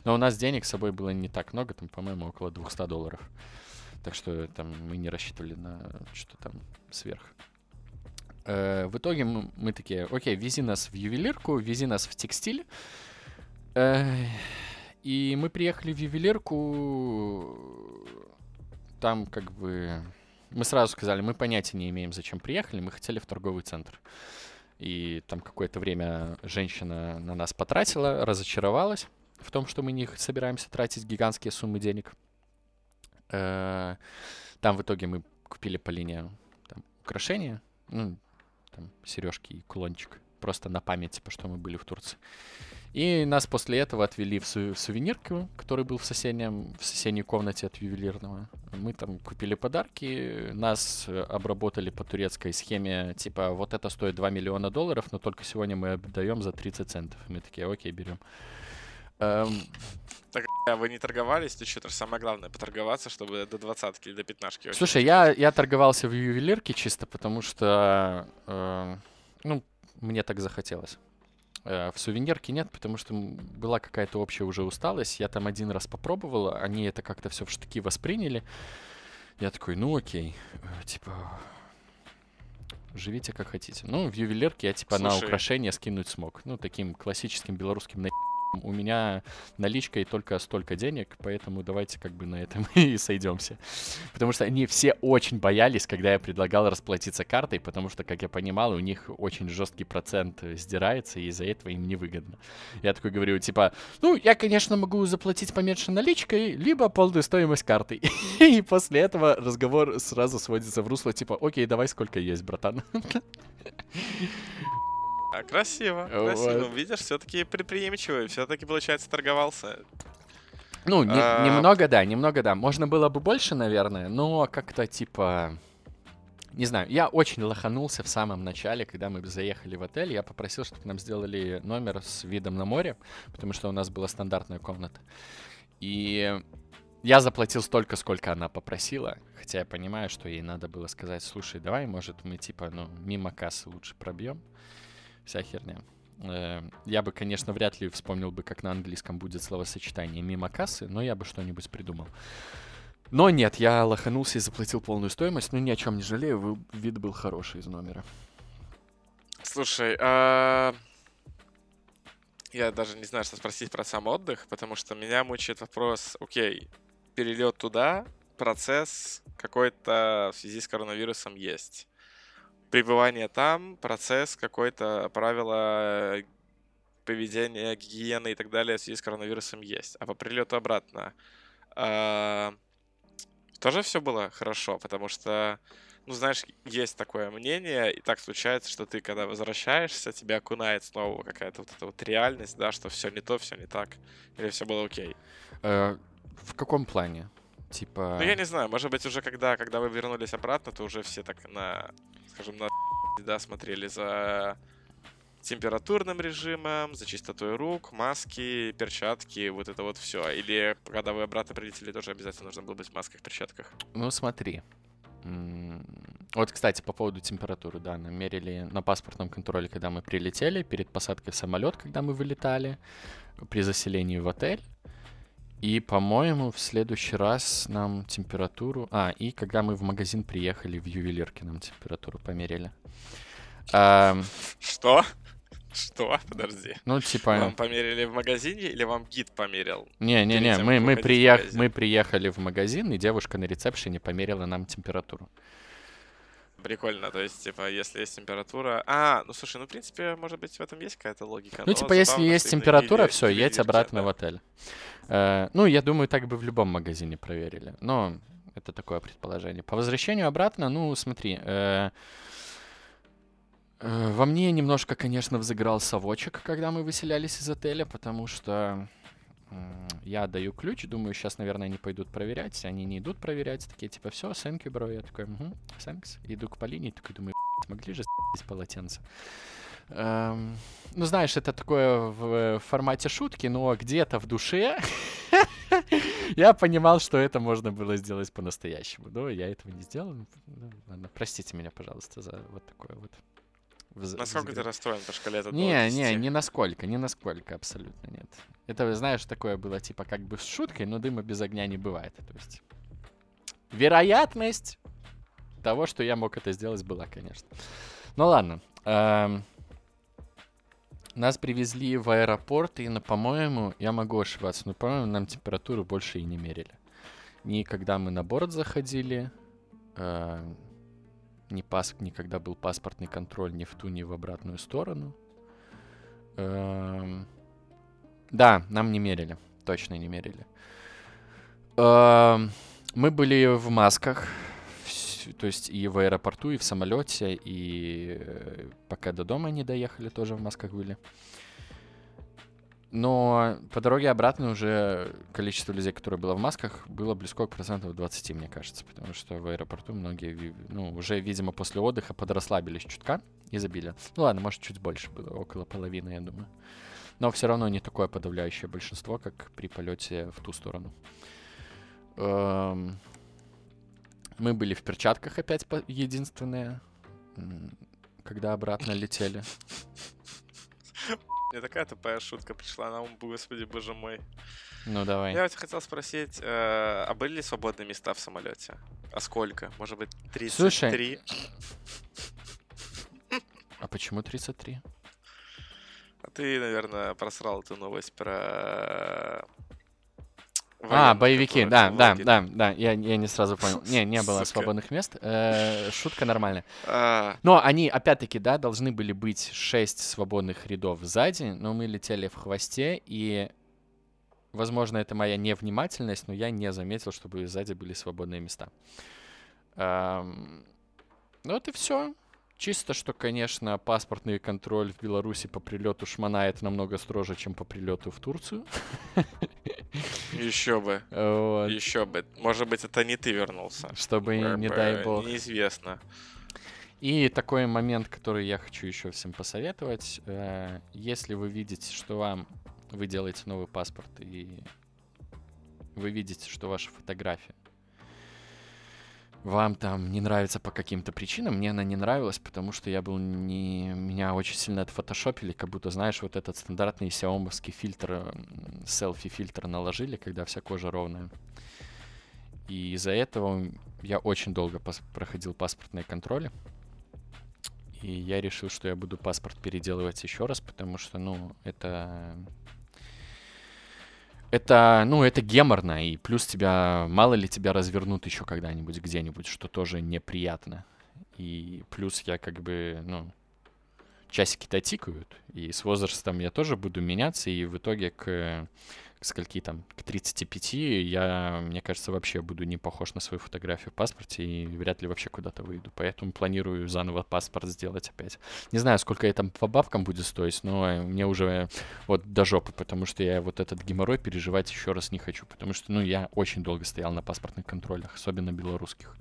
Но у нас денег с собой было не так много, там, по-моему, около 200 долларов. Так что там мы не рассчитывали на что там сверх. Э, в итоге мы, мы такие, окей, вези нас в ювелирку, вези нас в текстиль. Э, и мы приехали в ювелирку, там как бы... Мы сразу сказали, мы понятия не имеем, зачем приехали, мы хотели в торговый центр. И там какое-то время женщина на нас потратила, разочаровалась в том, что мы не собираемся тратить гигантские суммы денег. Э, там в итоге мы купили по линии там, украшения, ну, там, сережки и кулончик, просто на память, типа, что мы были в Турции. И нас после этого отвели в, су- в сувенирку, который был в, соседнем, в соседней комнате от ювелирного. Мы там купили подарки, нас обработали по турецкой схеме, типа, вот это стоит 2 миллиона долларов, но только сегодня мы отдаем за 30 центов. Мы такие, окей, берем. Эм, Так, а вы не торговались? Ты что, самое главное, поторговаться, чтобы до двадцатки или до пятнашки. Слушай, я, я торговался в ювелирке чисто потому, что, э, ну, мне так захотелось. Э, в сувенирке нет, потому что была какая-то общая уже усталость. Я там один раз попробовал, они это как-то все в штыки восприняли. Я такой, ну окей, э, типа, живите как хотите. Ну, в ювелирке я типа на Слушай. украшения скинуть смог. Ну, таким классическим белорусским на у меня наличкой только столько денег, поэтому давайте как бы на этом и сойдемся. Потому что они все очень боялись, когда я предлагал расплатиться картой, потому что, как я понимал, у них очень жесткий процент э, сдирается, и из-за этого им невыгодно. Я такой говорю, типа, ну, я, конечно, могу заплатить поменьше наличкой, либо полную стоимость карты. И после этого разговор сразу сводится в русло, типа, окей, давай сколько есть, братан. А, красиво, Вот. красиво. Видишь, все-таки предприимчивый, все-таки, получается, торговался. Ну, не- А. немного, да, немного, да. Можно было бы больше, наверное, но как-то типа... Не знаю, я очень лоханулся в самом начале, когда мы заехали в отель. Я попросил, чтобы нам сделали номер с видом на море, потому что у нас была стандартная комната. И я заплатил столько, сколько она попросила, хотя я понимаю, что ей надо было сказать, слушай, давай, может, мы типа, ну, мимо кассы лучше пробьем. Вся херня. Э, Я бы, конечно, вряд ли вспомнил бы, как на английском будет словосочетание мимо кассы, но я бы что-нибудь придумал. Но нет, я лоханулся и заплатил полную стоимость, но ни о чем не жалею, вид был хороший из номера. Слушай, а, я даже не знаю, что спросить про сам отдых, потому что меня мучает вопрос, окей, перелет туда, процесс какой-то в связи с коронавирусом есть. Пребывание там, процесс какой-то, правила поведения, гигиены и так далее в связи с коронавирусом есть. А по прилету обратно а, тоже все было хорошо, потому что ну, знаешь, есть такое мнение, и так случается, что ты, когда возвращаешься, тебя окунает снова какая-то вот эта вот реальность, да, что все не то, все не так, или все было окей. Э, В каком плане? Типа... Ну, я не знаю, может быть, уже когда, когда вы вернулись обратно, то уже все так на, скажем, на да, смотрели за температурным режимом, за чистотой рук, маски, перчатки, вот это вот все. Или когда вы обратно прилетели, тоже обязательно нужно было быть в масках, перчатках. Ну, смотри. Вот, кстати, по поводу температуры, да, нам мерили на паспортном контроле, когда мы прилетели, перед посадкой в самолет, когда мы вылетали, при заселении в отель. И, по-моему, в следующий раз нам температуру... А, и когда мы в магазин приехали, в ювелирке нам температуру померили. Ам, Что? Что? Подожди. ну, типа... Вам померили в магазине или вам гид померил? Не-не-не, мы, мы, приех... мы приехали в магазин, и девушка на ресепшене померила нам температуру. Прикольно, то есть, типа, если есть температура... А, ну слушай, ну, в принципе, может быть, в этом есть какая-то логика. Ну, типа, если есть температура, все, едь обратно в отель. Э, ну, я думаю, так бы в любом магазине проверили. Но это такое предположение. По возвращению обратно, ну, смотри, э, э, во мне немножко, конечно, взыграл совочек, когда мы выселялись из отеля, потому что я даю ключ, думаю, сейчас, наверное, они пойдут проверять. Они не идут проверять, такие, типа, все, thank you, bro. Я такой, угу, thanks. Иду к Полине, такой, думаю, «Б***ь, могли же из полотенца. Эм, ну, знаешь, это такое в формате шутки, но где-то в душе я понимал, что это можно было сделать по-настоящему. Но я этого не сделал. Ну, простите меня, пожалуйста, за вот такое вот. Насколько ты взгляд. расстроен по шкале 1 Не, не, 10? не насколько, не насколько, абсолютно нет. Это, знаешь, такое было типа как бы с шуткой, но дыма без огня не бывает. То есть вероятность того, что я мог это сделать, была, конечно. Ну ладно. Эм, нас привезли в аэропорт, и, ну, по-моему, я могу ошибаться, но, по-моему, нам температуру больше и не мерили. Ни когда мы на борт заходили, э, ни, пас, ни когда был паспортный контроль ни в ту, ни в обратную сторону. Эм, да, нам не мерили. Точно не мерили. Эм, мы были в масках. То есть и в аэропорту, и в самолете, и э, пока до дома не доехали, тоже в масках были. Но по дороге обратно уже количество людей, которые было в масках, было близко к процентов 20, мне кажется. Потому что в аэропорту многие, ну, уже, видимо, после отдыха подрасслабились чутка и забили. Ну ладно, может, чуть больше было, около половины, я думаю. Но все равно не такое подавляющее большинство, как при полете в ту сторону. Эм... Мы были в перчатках опять единственные, когда обратно летели. Мне такая тупая шутка пришла на ум, господи, боже мой. Ну, давай. Я тебя хотел спросить, э, а были ли свободные места в самолете? А сколько? Может быть, 33? Слушай, а почему 33? А ты, наверное, просрал эту новость про а, боевики, да, да, да, да, я, я не сразу понял. Не, не было Сука. свободных мест. Э, шутка нормальная. А... Но они, опять-таки, да, должны были быть 6 свободных рядов сзади, но мы летели в хвосте, и, возможно, это моя невнимательность, но я не заметил, чтобы сзади были свободные места. Эм... Ну вот и все. Чисто, что, конечно, паспортный контроль в Беларуси по прилету шманает намного строже, чем по прилету в Турцию. Еще бы. Вот. Еще бы. Может быть, это не ты вернулся. Чтобы, не дай бог. Неизвестно. И такой момент, который я хочу еще всем посоветовать. Э, если вы видите, что вам вы делаете новый паспорт, и вы видите, что ваша фотография вам там не нравится по каким-то причинам. Мне она не нравилась, потому что я был не... Меня очень сильно отфотошопили, как будто, знаешь, вот этот стандартный сяомовский фильтр, селфи-фильтр наложили, когда вся кожа ровная. И из-за этого я очень долго пас- проходил паспортные контроли. И я решил, что я буду паспорт переделывать еще раз, потому что, ну, это это, ну, это геморно, и плюс тебя, мало ли тебя развернут еще когда-нибудь где-нибудь, что тоже неприятно. И плюс я как бы, ну, часики-то тикают, и с возрастом я тоже буду меняться, и в итоге к скольки там, к 35 я, мне кажется, вообще буду не похож на свою фотографию в паспорте и вряд ли вообще куда-то выйду. Поэтому планирую заново паспорт сделать опять. Не знаю, сколько это по бабкам будет стоить, но мне уже вот до жопы, потому что я вот этот геморрой переживать еще раз не хочу, потому что, ну, я очень долго стоял на паспортных контролях, особенно белорусских.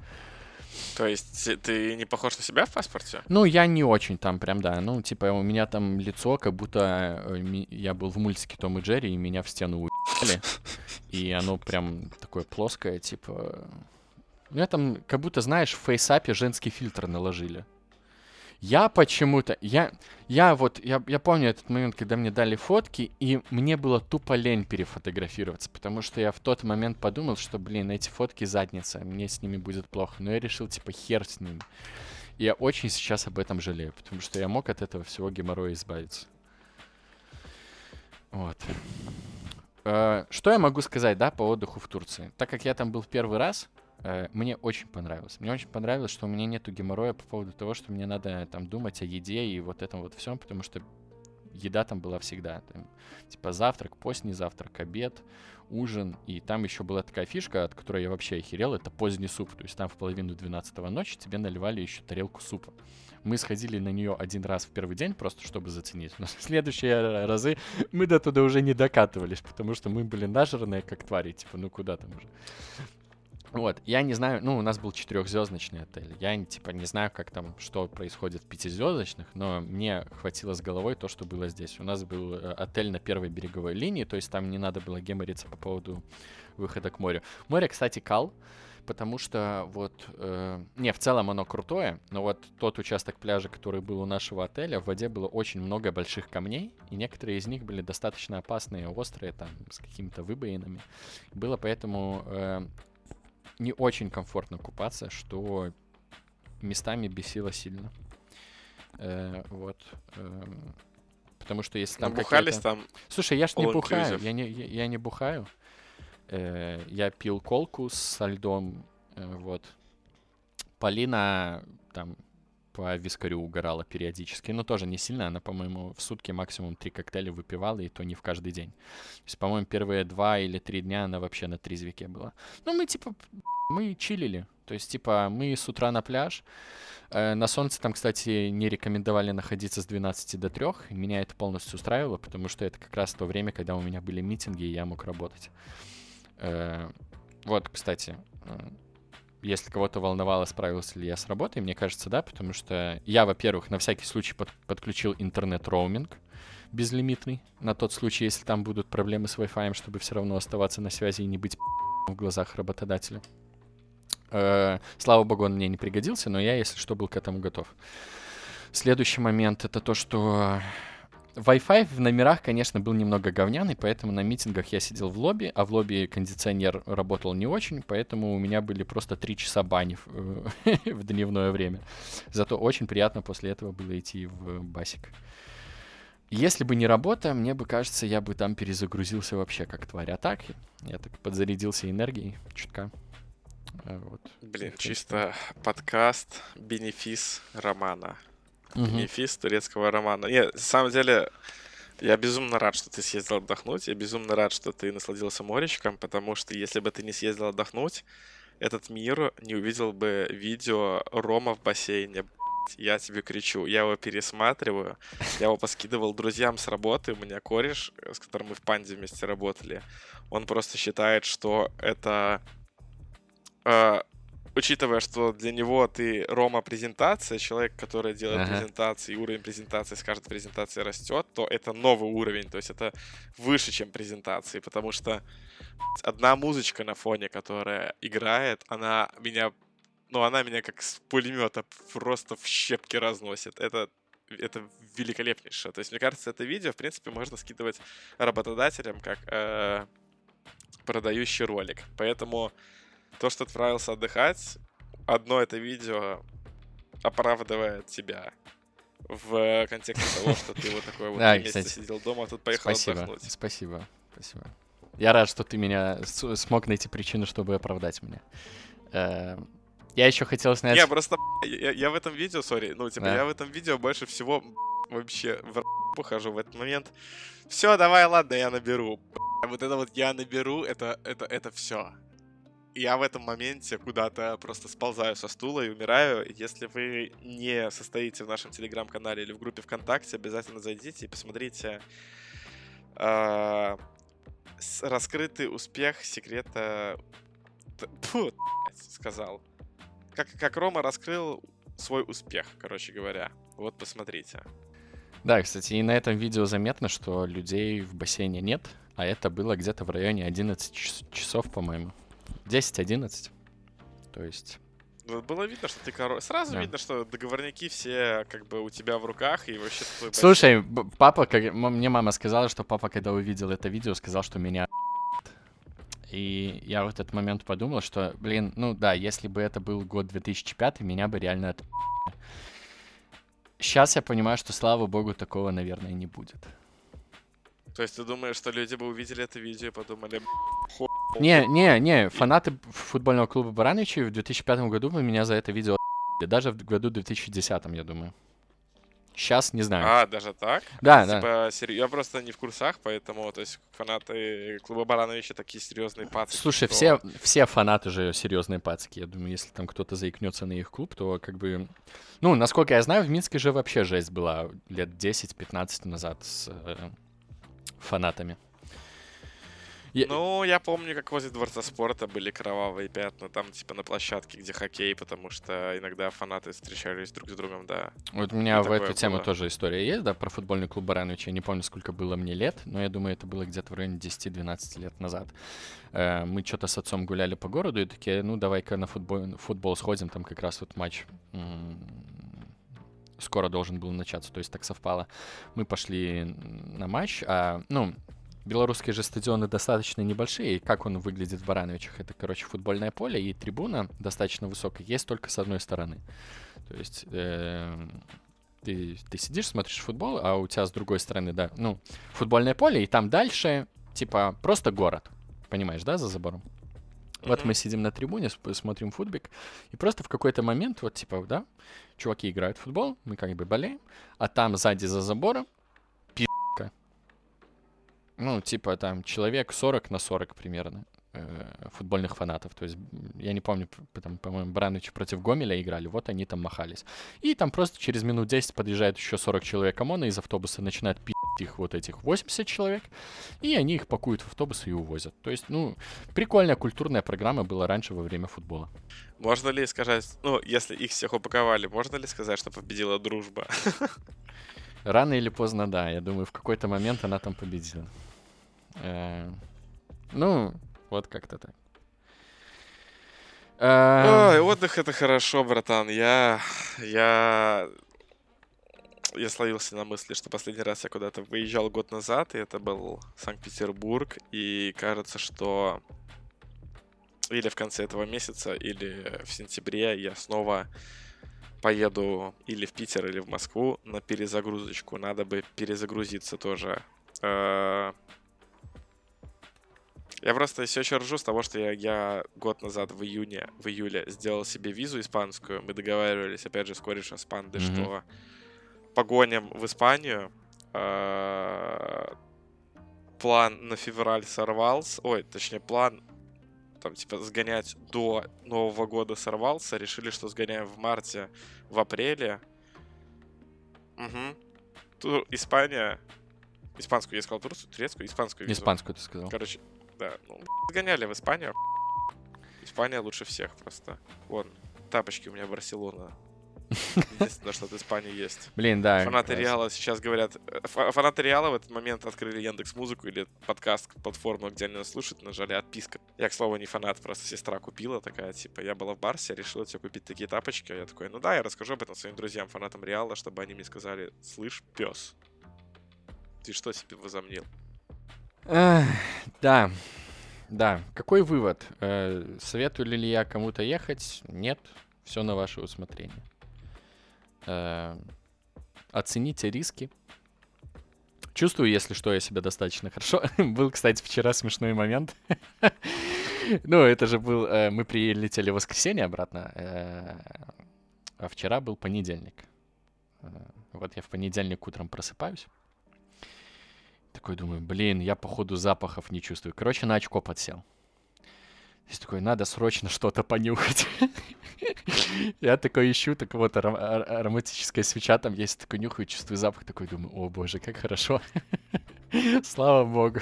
То есть ты не похож на себя в паспорте? Ну, я не очень там прям, да. Ну, типа, у меня там лицо, как будто э, я был в мультике Том и Джерри, и меня в стену уебали. И оно прям такое плоское, типа... У меня там, как будто, знаешь, в фейсапе женский фильтр наложили. Я почему-то, я, я вот, я, я помню этот момент, когда мне дали фотки, и мне было тупо лень перефотографироваться, потому что я в тот момент подумал, что, блин, эти фотки задница, мне с ними будет плохо. Но я решил, типа, хер с ними. И я очень сейчас об этом жалею, потому что я мог от этого всего геморроя избавиться. Вот. Э, что я могу сказать, да, по отдыху в Турции? Так как я там был в первый раз, мне очень понравилось. Мне очень понравилось, что у меня нету геморроя по поводу того, что мне надо там думать о еде и вот этом вот всем, потому что еда там была всегда. Там, типа завтрак, поздний завтрак, обед, ужин. И там еще была такая фишка, от которой я вообще охерел, это поздний суп. То есть там в половину 12 ночи тебе наливали еще тарелку супа. Мы сходили на нее один раз в первый день, просто чтобы заценить. Но в следующие разы мы до туда уже не докатывались, потому что мы были нажранные, как твари. Типа, ну куда там уже. Вот, я не знаю, ну, у нас был четырехзвездочный отель. Я, типа, не знаю, как там, что происходит в пятизвездочных, но мне хватило с головой то, что было здесь. У нас был э, отель на первой береговой линии, то есть там не надо было гемориться по поводу выхода к морю. Море, кстати, кал, потому что вот, э, не, в целом оно крутое, но вот тот участок пляжа, который был у нашего отеля, в воде было очень много больших камней, и некоторые из них были достаточно опасные, острые, там, с какими-то выбоинами. Было поэтому... Э, не очень комфортно купаться, что местами бесило сильно. Э, вот. Э, потому что если там Бухались там? Слушай, я ж не бухаю, я не, я, я не бухаю. Э, я пил колку со льдом, э, вот. Полина там по вискарю угорала периодически, но тоже не сильно. Она, по-моему, в сутки максимум три коктейля выпивала, и то не в каждый день. То есть, по-моему, первые два или три дня она вообще на трезвике была. Ну, мы, типа, мы чилили. То есть, типа, мы с утра на пляж. Э, на солнце там, кстати, не рекомендовали находиться с 12 до 3. Меня это полностью устраивало, потому что это как раз то время, когда у меня были митинги, и я мог работать. Э, вот, кстати, э, если кого-то волновало, справился ли я с работой, мне кажется, да, потому что я, во-первых, на всякий случай под, подключил интернет-роуминг безлимитный, на тот случай, если там будут проблемы с Wi-Fi, чтобы все равно оставаться на связи и не быть в глазах работодателя. Э, слава богу, он мне не пригодился, но я, если что, был к этому готов. Следующий момент — это то, что Wi-Fi в номерах, конечно, был немного говняный, поэтому на митингах я сидел в лобби, а в лобби кондиционер работал не очень, поэтому у меня были просто три часа бани в, в дневное время. Зато очень приятно после этого было идти в басик. Если бы не работа, мне бы кажется, я бы там перезагрузился вообще как тварь. А так, я так подзарядился энергией чутка. А вот. Блин, чисто подкаст, бенефис романа угу. бенефис турецкого романа. Нет, на самом деле, я безумно рад, что ты съездил отдохнуть. Я безумно рад, что ты насладился моречком, потому что если бы ты не съездил отдохнуть, этот мир не увидел бы видео Рома в бассейне. Я тебе кричу, я его пересматриваю, я его поскидывал друзьям с работы, у меня кореш, с которым мы в Панде вместе работали, он просто считает, что это э, учитывая, что для него ты Рома презентация, человек, который делает ага. презентации, и уровень презентации с каждой презентации растет, то это новый уровень, то есть это выше, чем презентации, потому что одна музычка на фоне, которая играет, она меня, ну, она меня как с пулемета просто в щепки разносит. Это это великолепнейшее. То есть, мне кажется, это видео, в принципе, можно скидывать работодателям как э, продающий ролик. Поэтому то, что отправился отдыхать, одно это видео оправдывает тебя в контексте того, что ты вот такой вот да, месяц сидел дома, а тут поехал спасибо, отдохнуть. Спасибо, спасибо. Я рад, что ты меня смог найти причину, чтобы оправдать меня. Эм, я еще хотел снять... Я просто... Я, я в этом видео, сори, ну, типа, да. я в этом видео больше всего вообще в похожу в этот момент. Все, давай, ладно, я наберу. Вот это вот я наберу, это, это, это все я в этом моменте куда-то просто сползаю со стула и умираю. Если вы не состоите в нашем телеграм-канале или в группе ВКонтакте, обязательно зайдите и посмотрите э, раскрытый успех секрета... Фу, сказал. Как, как Рома раскрыл свой успех, короче говоря. Вот посмотрите. Да, кстати, и на этом видео заметно, что людей в бассейне нет, а это было где-то в районе 11 часов, по-моему. 10-11. То есть... Было видно, что ты король. Сразу да. видно, что договорники все как бы у тебя в руках и вообще Слушай, папа, как... мне мама сказала, что папа, когда увидел это видео, сказал, что меня и я в этот момент подумал, что, блин, ну да, если бы это был год 2005, меня бы реально от... Сейчас я понимаю, что, слава богу, такого, наверное, не будет. То есть ты думаешь, что люди бы увидели это видео и подумали, Не, не, не, фанаты футбольного клуба Барановичи в 2005 году бы меня за это видео даже в году 2010, я думаю. Сейчас не знаю. А, даже так? Да, типа, да. Сер... Я просто не в курсах, поэтому, то есть, фанаты клуба Барановича такие серьезные пацки. Слушай, все, все фанаты же серьезные пацки. Я думаю, если там кто-то заикнется на их клуб, то как бы... Ну, насколько я знаю, в Минске же вообще жесть была лет 10-15 назад с э, фанатами. Я... Ну, я помню, как возле Дворца спорта были кровавые пятна, там, типа, на площадке, где хоккей, потому что иногда фанаты встречались друг с другом, да. Вот у меня И в эту было. тему тоже история есть, да, про футбольный клуб Баранович. Я не помню, сколько было мне лет, но я думаю, это было где-то в районе 10-12 лет назад. Э, мы что-то с отцом гуляли по городу и такие, ну, давай-ка на футбол, футбол сходим, там как раз вот матч скоро должен был начаться, то есть так совпало. Мы пошли на матч, а, ну, белорусские же стадионы достаточно небольшие, и как он выглядит в Барановичах? Это, короче, футбольное поле, и трибуна достаточно высокая, есть только с одной стороны. То есть э, ты, ты сидишь, смотришь футбол, а у тебя с другой стороны, да, ну, футбольное поле, и там дальше, типа, просто город. Понимаешь, да, за забором? Вот мы сидим на трибуне, смотрим футбик, и просто в какой-то момент, вот типа, да, чуваки играют в футбол, мы как бы болеем, а там сзади за забором пи***ка. Ну, типа там человек 40 на 40 примерно э, футбольных фанатов. То есть, я не помню, там, по-моему, Бранович против Гомеля играли, вот они там махались. И там просто через минут 10 подъезжает еще 40 человек ОМОНа из автобуса, начинают пи*** их вот этих 80 человек, и они их пакуют в автобусы и увозят. То есть, ну, прикольная культурная программа была раньше во время футбола. Можно ли сказать, ну, если их всех упаковали, можно ли сказать, что победила дружба? Рано или поздно, да. Я думаю, в какой-то момент она там победила. Э, ну, вот как-то так. Ой, отдых это хорошо, братан. Я, я я словился на мысли, что последний раз я куда-то выезжал год назад, и это был Санкт-Петербург, и кажется, что или в конце этого месяца, или в сентябре я снова поеду или в Питер, или в Москву на перезагрузочку. Надо бы перезагрузиться тоже. Э, я просто все еще ржу с того, что я, я год назад в июне, в июле сделал себе визу испанскую. Мы договаривались, опять же, с корешем с пандой, mm-hmm. что погоням в Испанию. А, план на февраль сорвался. Ой, точнее, план там, типа, сгонять до Нового года сорвался. Решили, что сгоняем в марте, в апреле. Угу. Тур... Испания. Испанскую я сказал, турецкую, турецкую, испанскую. Визу. Испанскую ты сказал. Короче, да. Ну, сгоняли в Испанию. Испания лучше всех просто. Вон, тапочки у меня Барселона Единственное, что от Испании есть. Блин, да. Фанаты Реала сейчас говорят... Э, фанаты Реала в этот момент открыли Яндекс Музыку или подкаст, платформу, где они нас слушают, нажали отписка. Я, к слову, не фанат, просто сестра купила такая, типа, я была в Барсе, решила тебе купить такие тапочки. А я такой, ну да, я расскажу об этом своим друзьям, фанатам Реала, чтобы они мне сказали, слышь, пес, ты что себе возомнил? Да, да. Какой вывод? Э, советую ли я кому-то ехать? Нет. Все на ваше усмотрение. Э, оцените риски. Чувствую, если что, я себя достаточно хорошо. был, кстати, вчера смешной момент. ну, это же был... Э, мы прилетели в воскресенье обратно, э, а вчера был понедельник. Вот я в понедельник утром просыпаюсь. Такой думаю, блин, я походу запахов не чувствую. Короче, на очко подсел. Здесь такой, надо срочно что-то понюхать. Я такой ищу, так вот ароматическая свеча там есть, такой нюхаю, чувствую запах, такой думаю, о боже, как хорошо. Слава богу.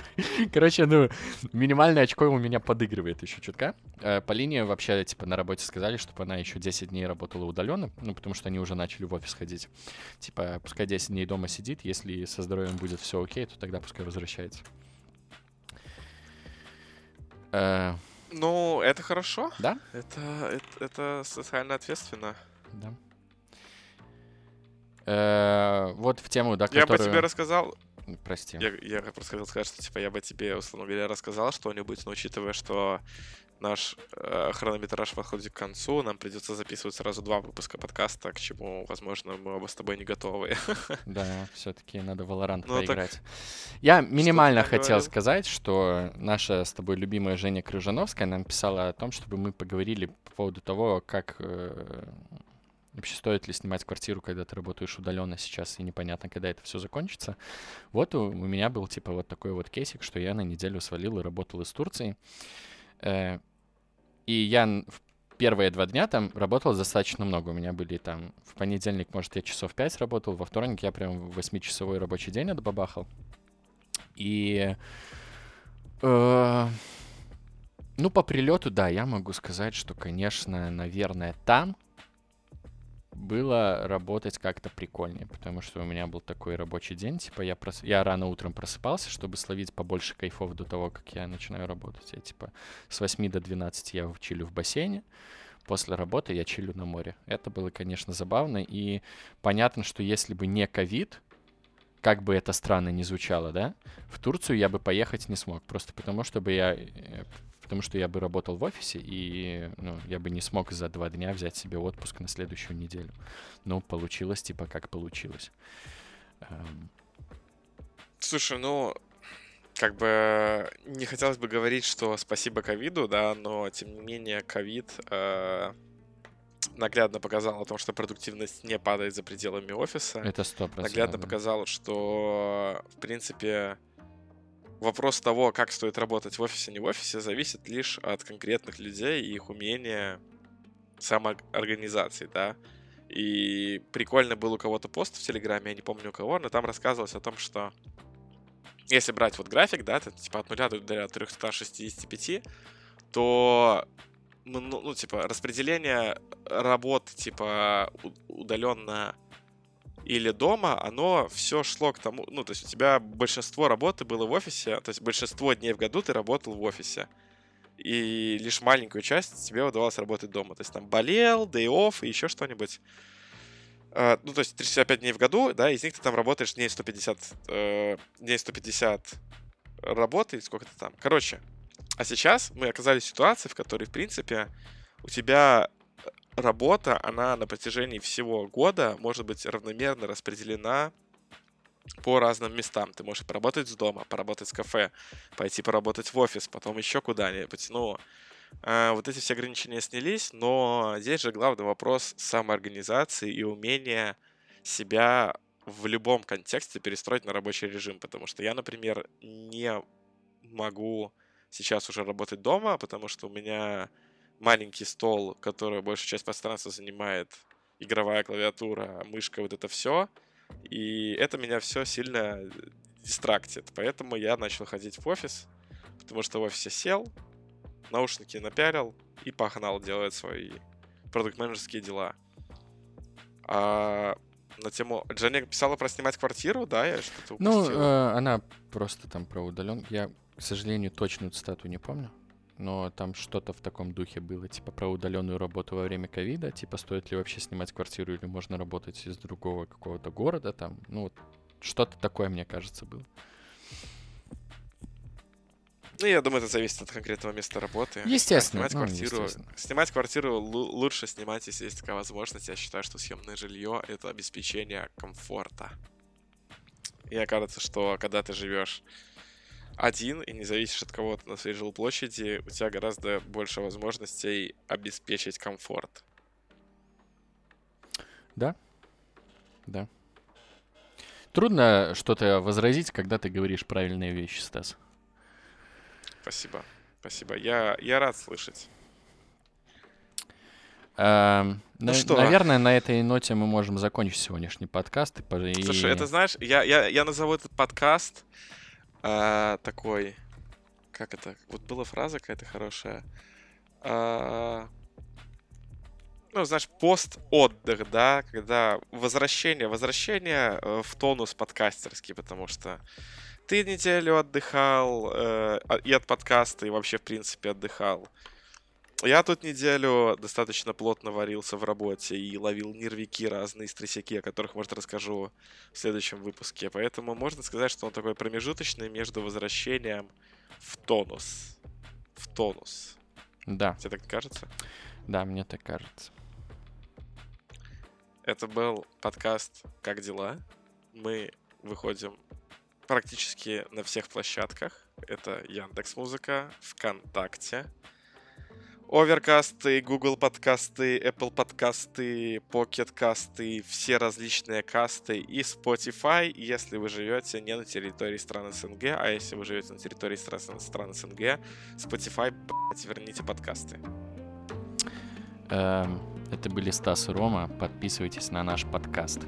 Короче, ну, минимальное очко у меня подыгрывает еще чутка. Э, по линии вообще, типа, на работе сказали, чтобы она еще 10 дней работала удаленно, ну, потому что они уже начали в офис ходить. Типа, пускай 10 дней дома сидит, если со здоровьем будет все окей, то тогда пускай возвращается. Э, ну, это хорошо. Да? Это, это, это социально ответственно. Да. Э, вот в тему, да, которую... Я бы тебе рассказал... Прости. Я, я просто хотел сказать, что, типа, я бы тебе, условно говоря, рассказал что-нибудь, но учитывая, что наш э, хронометраж подходит к концу, нам придется записывать сразу два выпуска подкаста, к чему, возможно, мы оба с тобой не готовы. Да, все-таки надо Valorant ну, поиграть. Так... Я минимально хотел говорил? сказать, что наша с тобой любимая Женя Крыжановская нам писала о том, чтобы мы поговорили по поводу того, как э, Вообще, стоит ли снимать квартиру, когда ты работаешь удаленно сейчас, и непонятно, когда это все закончится. Вот у, у меня был, типа, вот такой вот кейсик, что я на неделю свалил и работал из Турции. Э, и я в первые два дня там работал достаточно много. У меня были там в понедельник, может, я часов пять работал, во вторник я прям восьмичасовой рабочий день отбабахал. И... Э, ну, по прилету, да, я могу сказать, что, конечно, наверное, там было работать как-то прикольнее, потому что у меня был такой рабочий день, типа я, прос... я рано утром просыпался, чтобы словить побольше кайфов до того, как я начинаю работать. Я типа с 8 до 12 я чилю в бассейне, после работы я чилю на море. Это было, конечно, забавно, и понятно, что если бы не ковид, как бы это странно не звучало, да, в Турцию я бы поехать не смог, просто потому что бы я, э, потому что я бы работал в офисе, и ну, я бы не смог за два дня взять себе отпуск на следующую неделю. Ну, получилось типа как получилось. Эм. Слушай, ну, как бы не хотелось бы говорить, что спасибо ковиду, да, но тем не менее ковид э, наглядно показал о том, что продуктивность не падает за пределами офиса. Это сто Наглядно да. показал, что, в принципе, вопрос того, как стоит работать в офисе, не в офисе, зависит лишь от конкретных людей и их умения самоорганизации, да. И прикольно был у кого-то пост в Телеграме, я не помню у кого, но там рассказывалось о том, что если брать вот график, да, типа от 0 до 365, то ну, ну, типа, распределение работ, типа, удаленно или дома, оно все шло к тому, ну, то есть у тебя большинство работы было в офисе, то есть большинство дней в году ты работал в офисе. И лишь маленькую часть тебе удавалось работать дома. То есть там болел, day off и еще что-нибудь. Uh, ну, то есть 365 дней в году, да, из них ты там работаешь дней 150, uh, дней 150 работы, сколько то там. Короче, а сейчас мы оказались в ситуации, в которой, в принципе, у тебя работа, она на протяжении всего года может быть равномерно распределена по разным местам. Ты можешь поработать с дома, поработать в кафе, пойти поработать в офис, потом еще куда-нибудь. Ну, э, вот эти все ограничения снялись, но здесь же главный вопрос самоорганизации и умения себя в любом контексте перестроить на рабочий режим, потому что я, например, не могу сейчас уже работать дома, потому что у меня маленький стол, который большую часть пространства занимает игровая клавиатура, мышка, вот это все. И это меня все сильно дистрактит. Поэтому я начал ходить в офис, потому что в офисе сел, наушники напялил и погнал делать свои продукт-менеджерские дела. А на тему... Дженни писала про снимать квартиру, да? Я что-то упустил. Ну, э, она просто там про удален. Я к сожалению, точную цитату не помню, но там что-то в таком духе было, типа про удаленную работу во время ковида, типа стоит ли вообще снимать квартиру или можно работать из другого какого-то города там, ну вот что-то такое, мне кажется, было. Ну, я думаю, это зависит от конкретного места работы. Естественно. Снимать ну, квартиру, естественно. снимать квартиру лучше снимать, если есть такая возможность. Я считаю, что съемное жилье это обеспечение комфорта. Мне кажется, что когда ты живешь один и не зависишь от кого-то на своей жилплощади, у тебя гораздо больше возможностей обеспечить комфорт. Да, да. Трудно что-то возразить, когда ты говоришь правильные вещи, Стас. Спасибо. Спасибо. Я, я рад слышать. Эм, ну на, что? Наверное, на этой ноте мы можем закончить сегодняшний подкаст. И... Слушай, это знаешь, я, я, я назову этот подкаст а, такой, как это, вот была фраза какая-то хорошая, а, ну, знаешь, пост-отдых, да, когда возвращение, возвращение э, в тонус подкастерский, потому что ты неделю отдыхал э, и от подкаста, и вообще, в принципе, отдыхал. Я тут неделю достаточно плотно варился в работе и ловил нервики разные, стрессяки, о которых, может, расскажу в следующем выпуске. Поэтому можно сказать, что он такой промежуточный между возвращением в тонус. В тонус. Да. Тебе так кажется? Да, мне так кажется. Это был подкаст «Как дела?». Мы выходим практически на всех площадках. Это Яндекс Музыка, ВКонтакте, Оверкасты, Google подкасты, Apple подкасты, Pocket касты, все различные касты и Spotify, если вы живете не на территории стран СНГ, а если вы живете на территории стран, стран СНГ, Spotify, блядь, верните подкасты. Эм, это были Стас и Рома. Подписывайтесь на наш подкаст.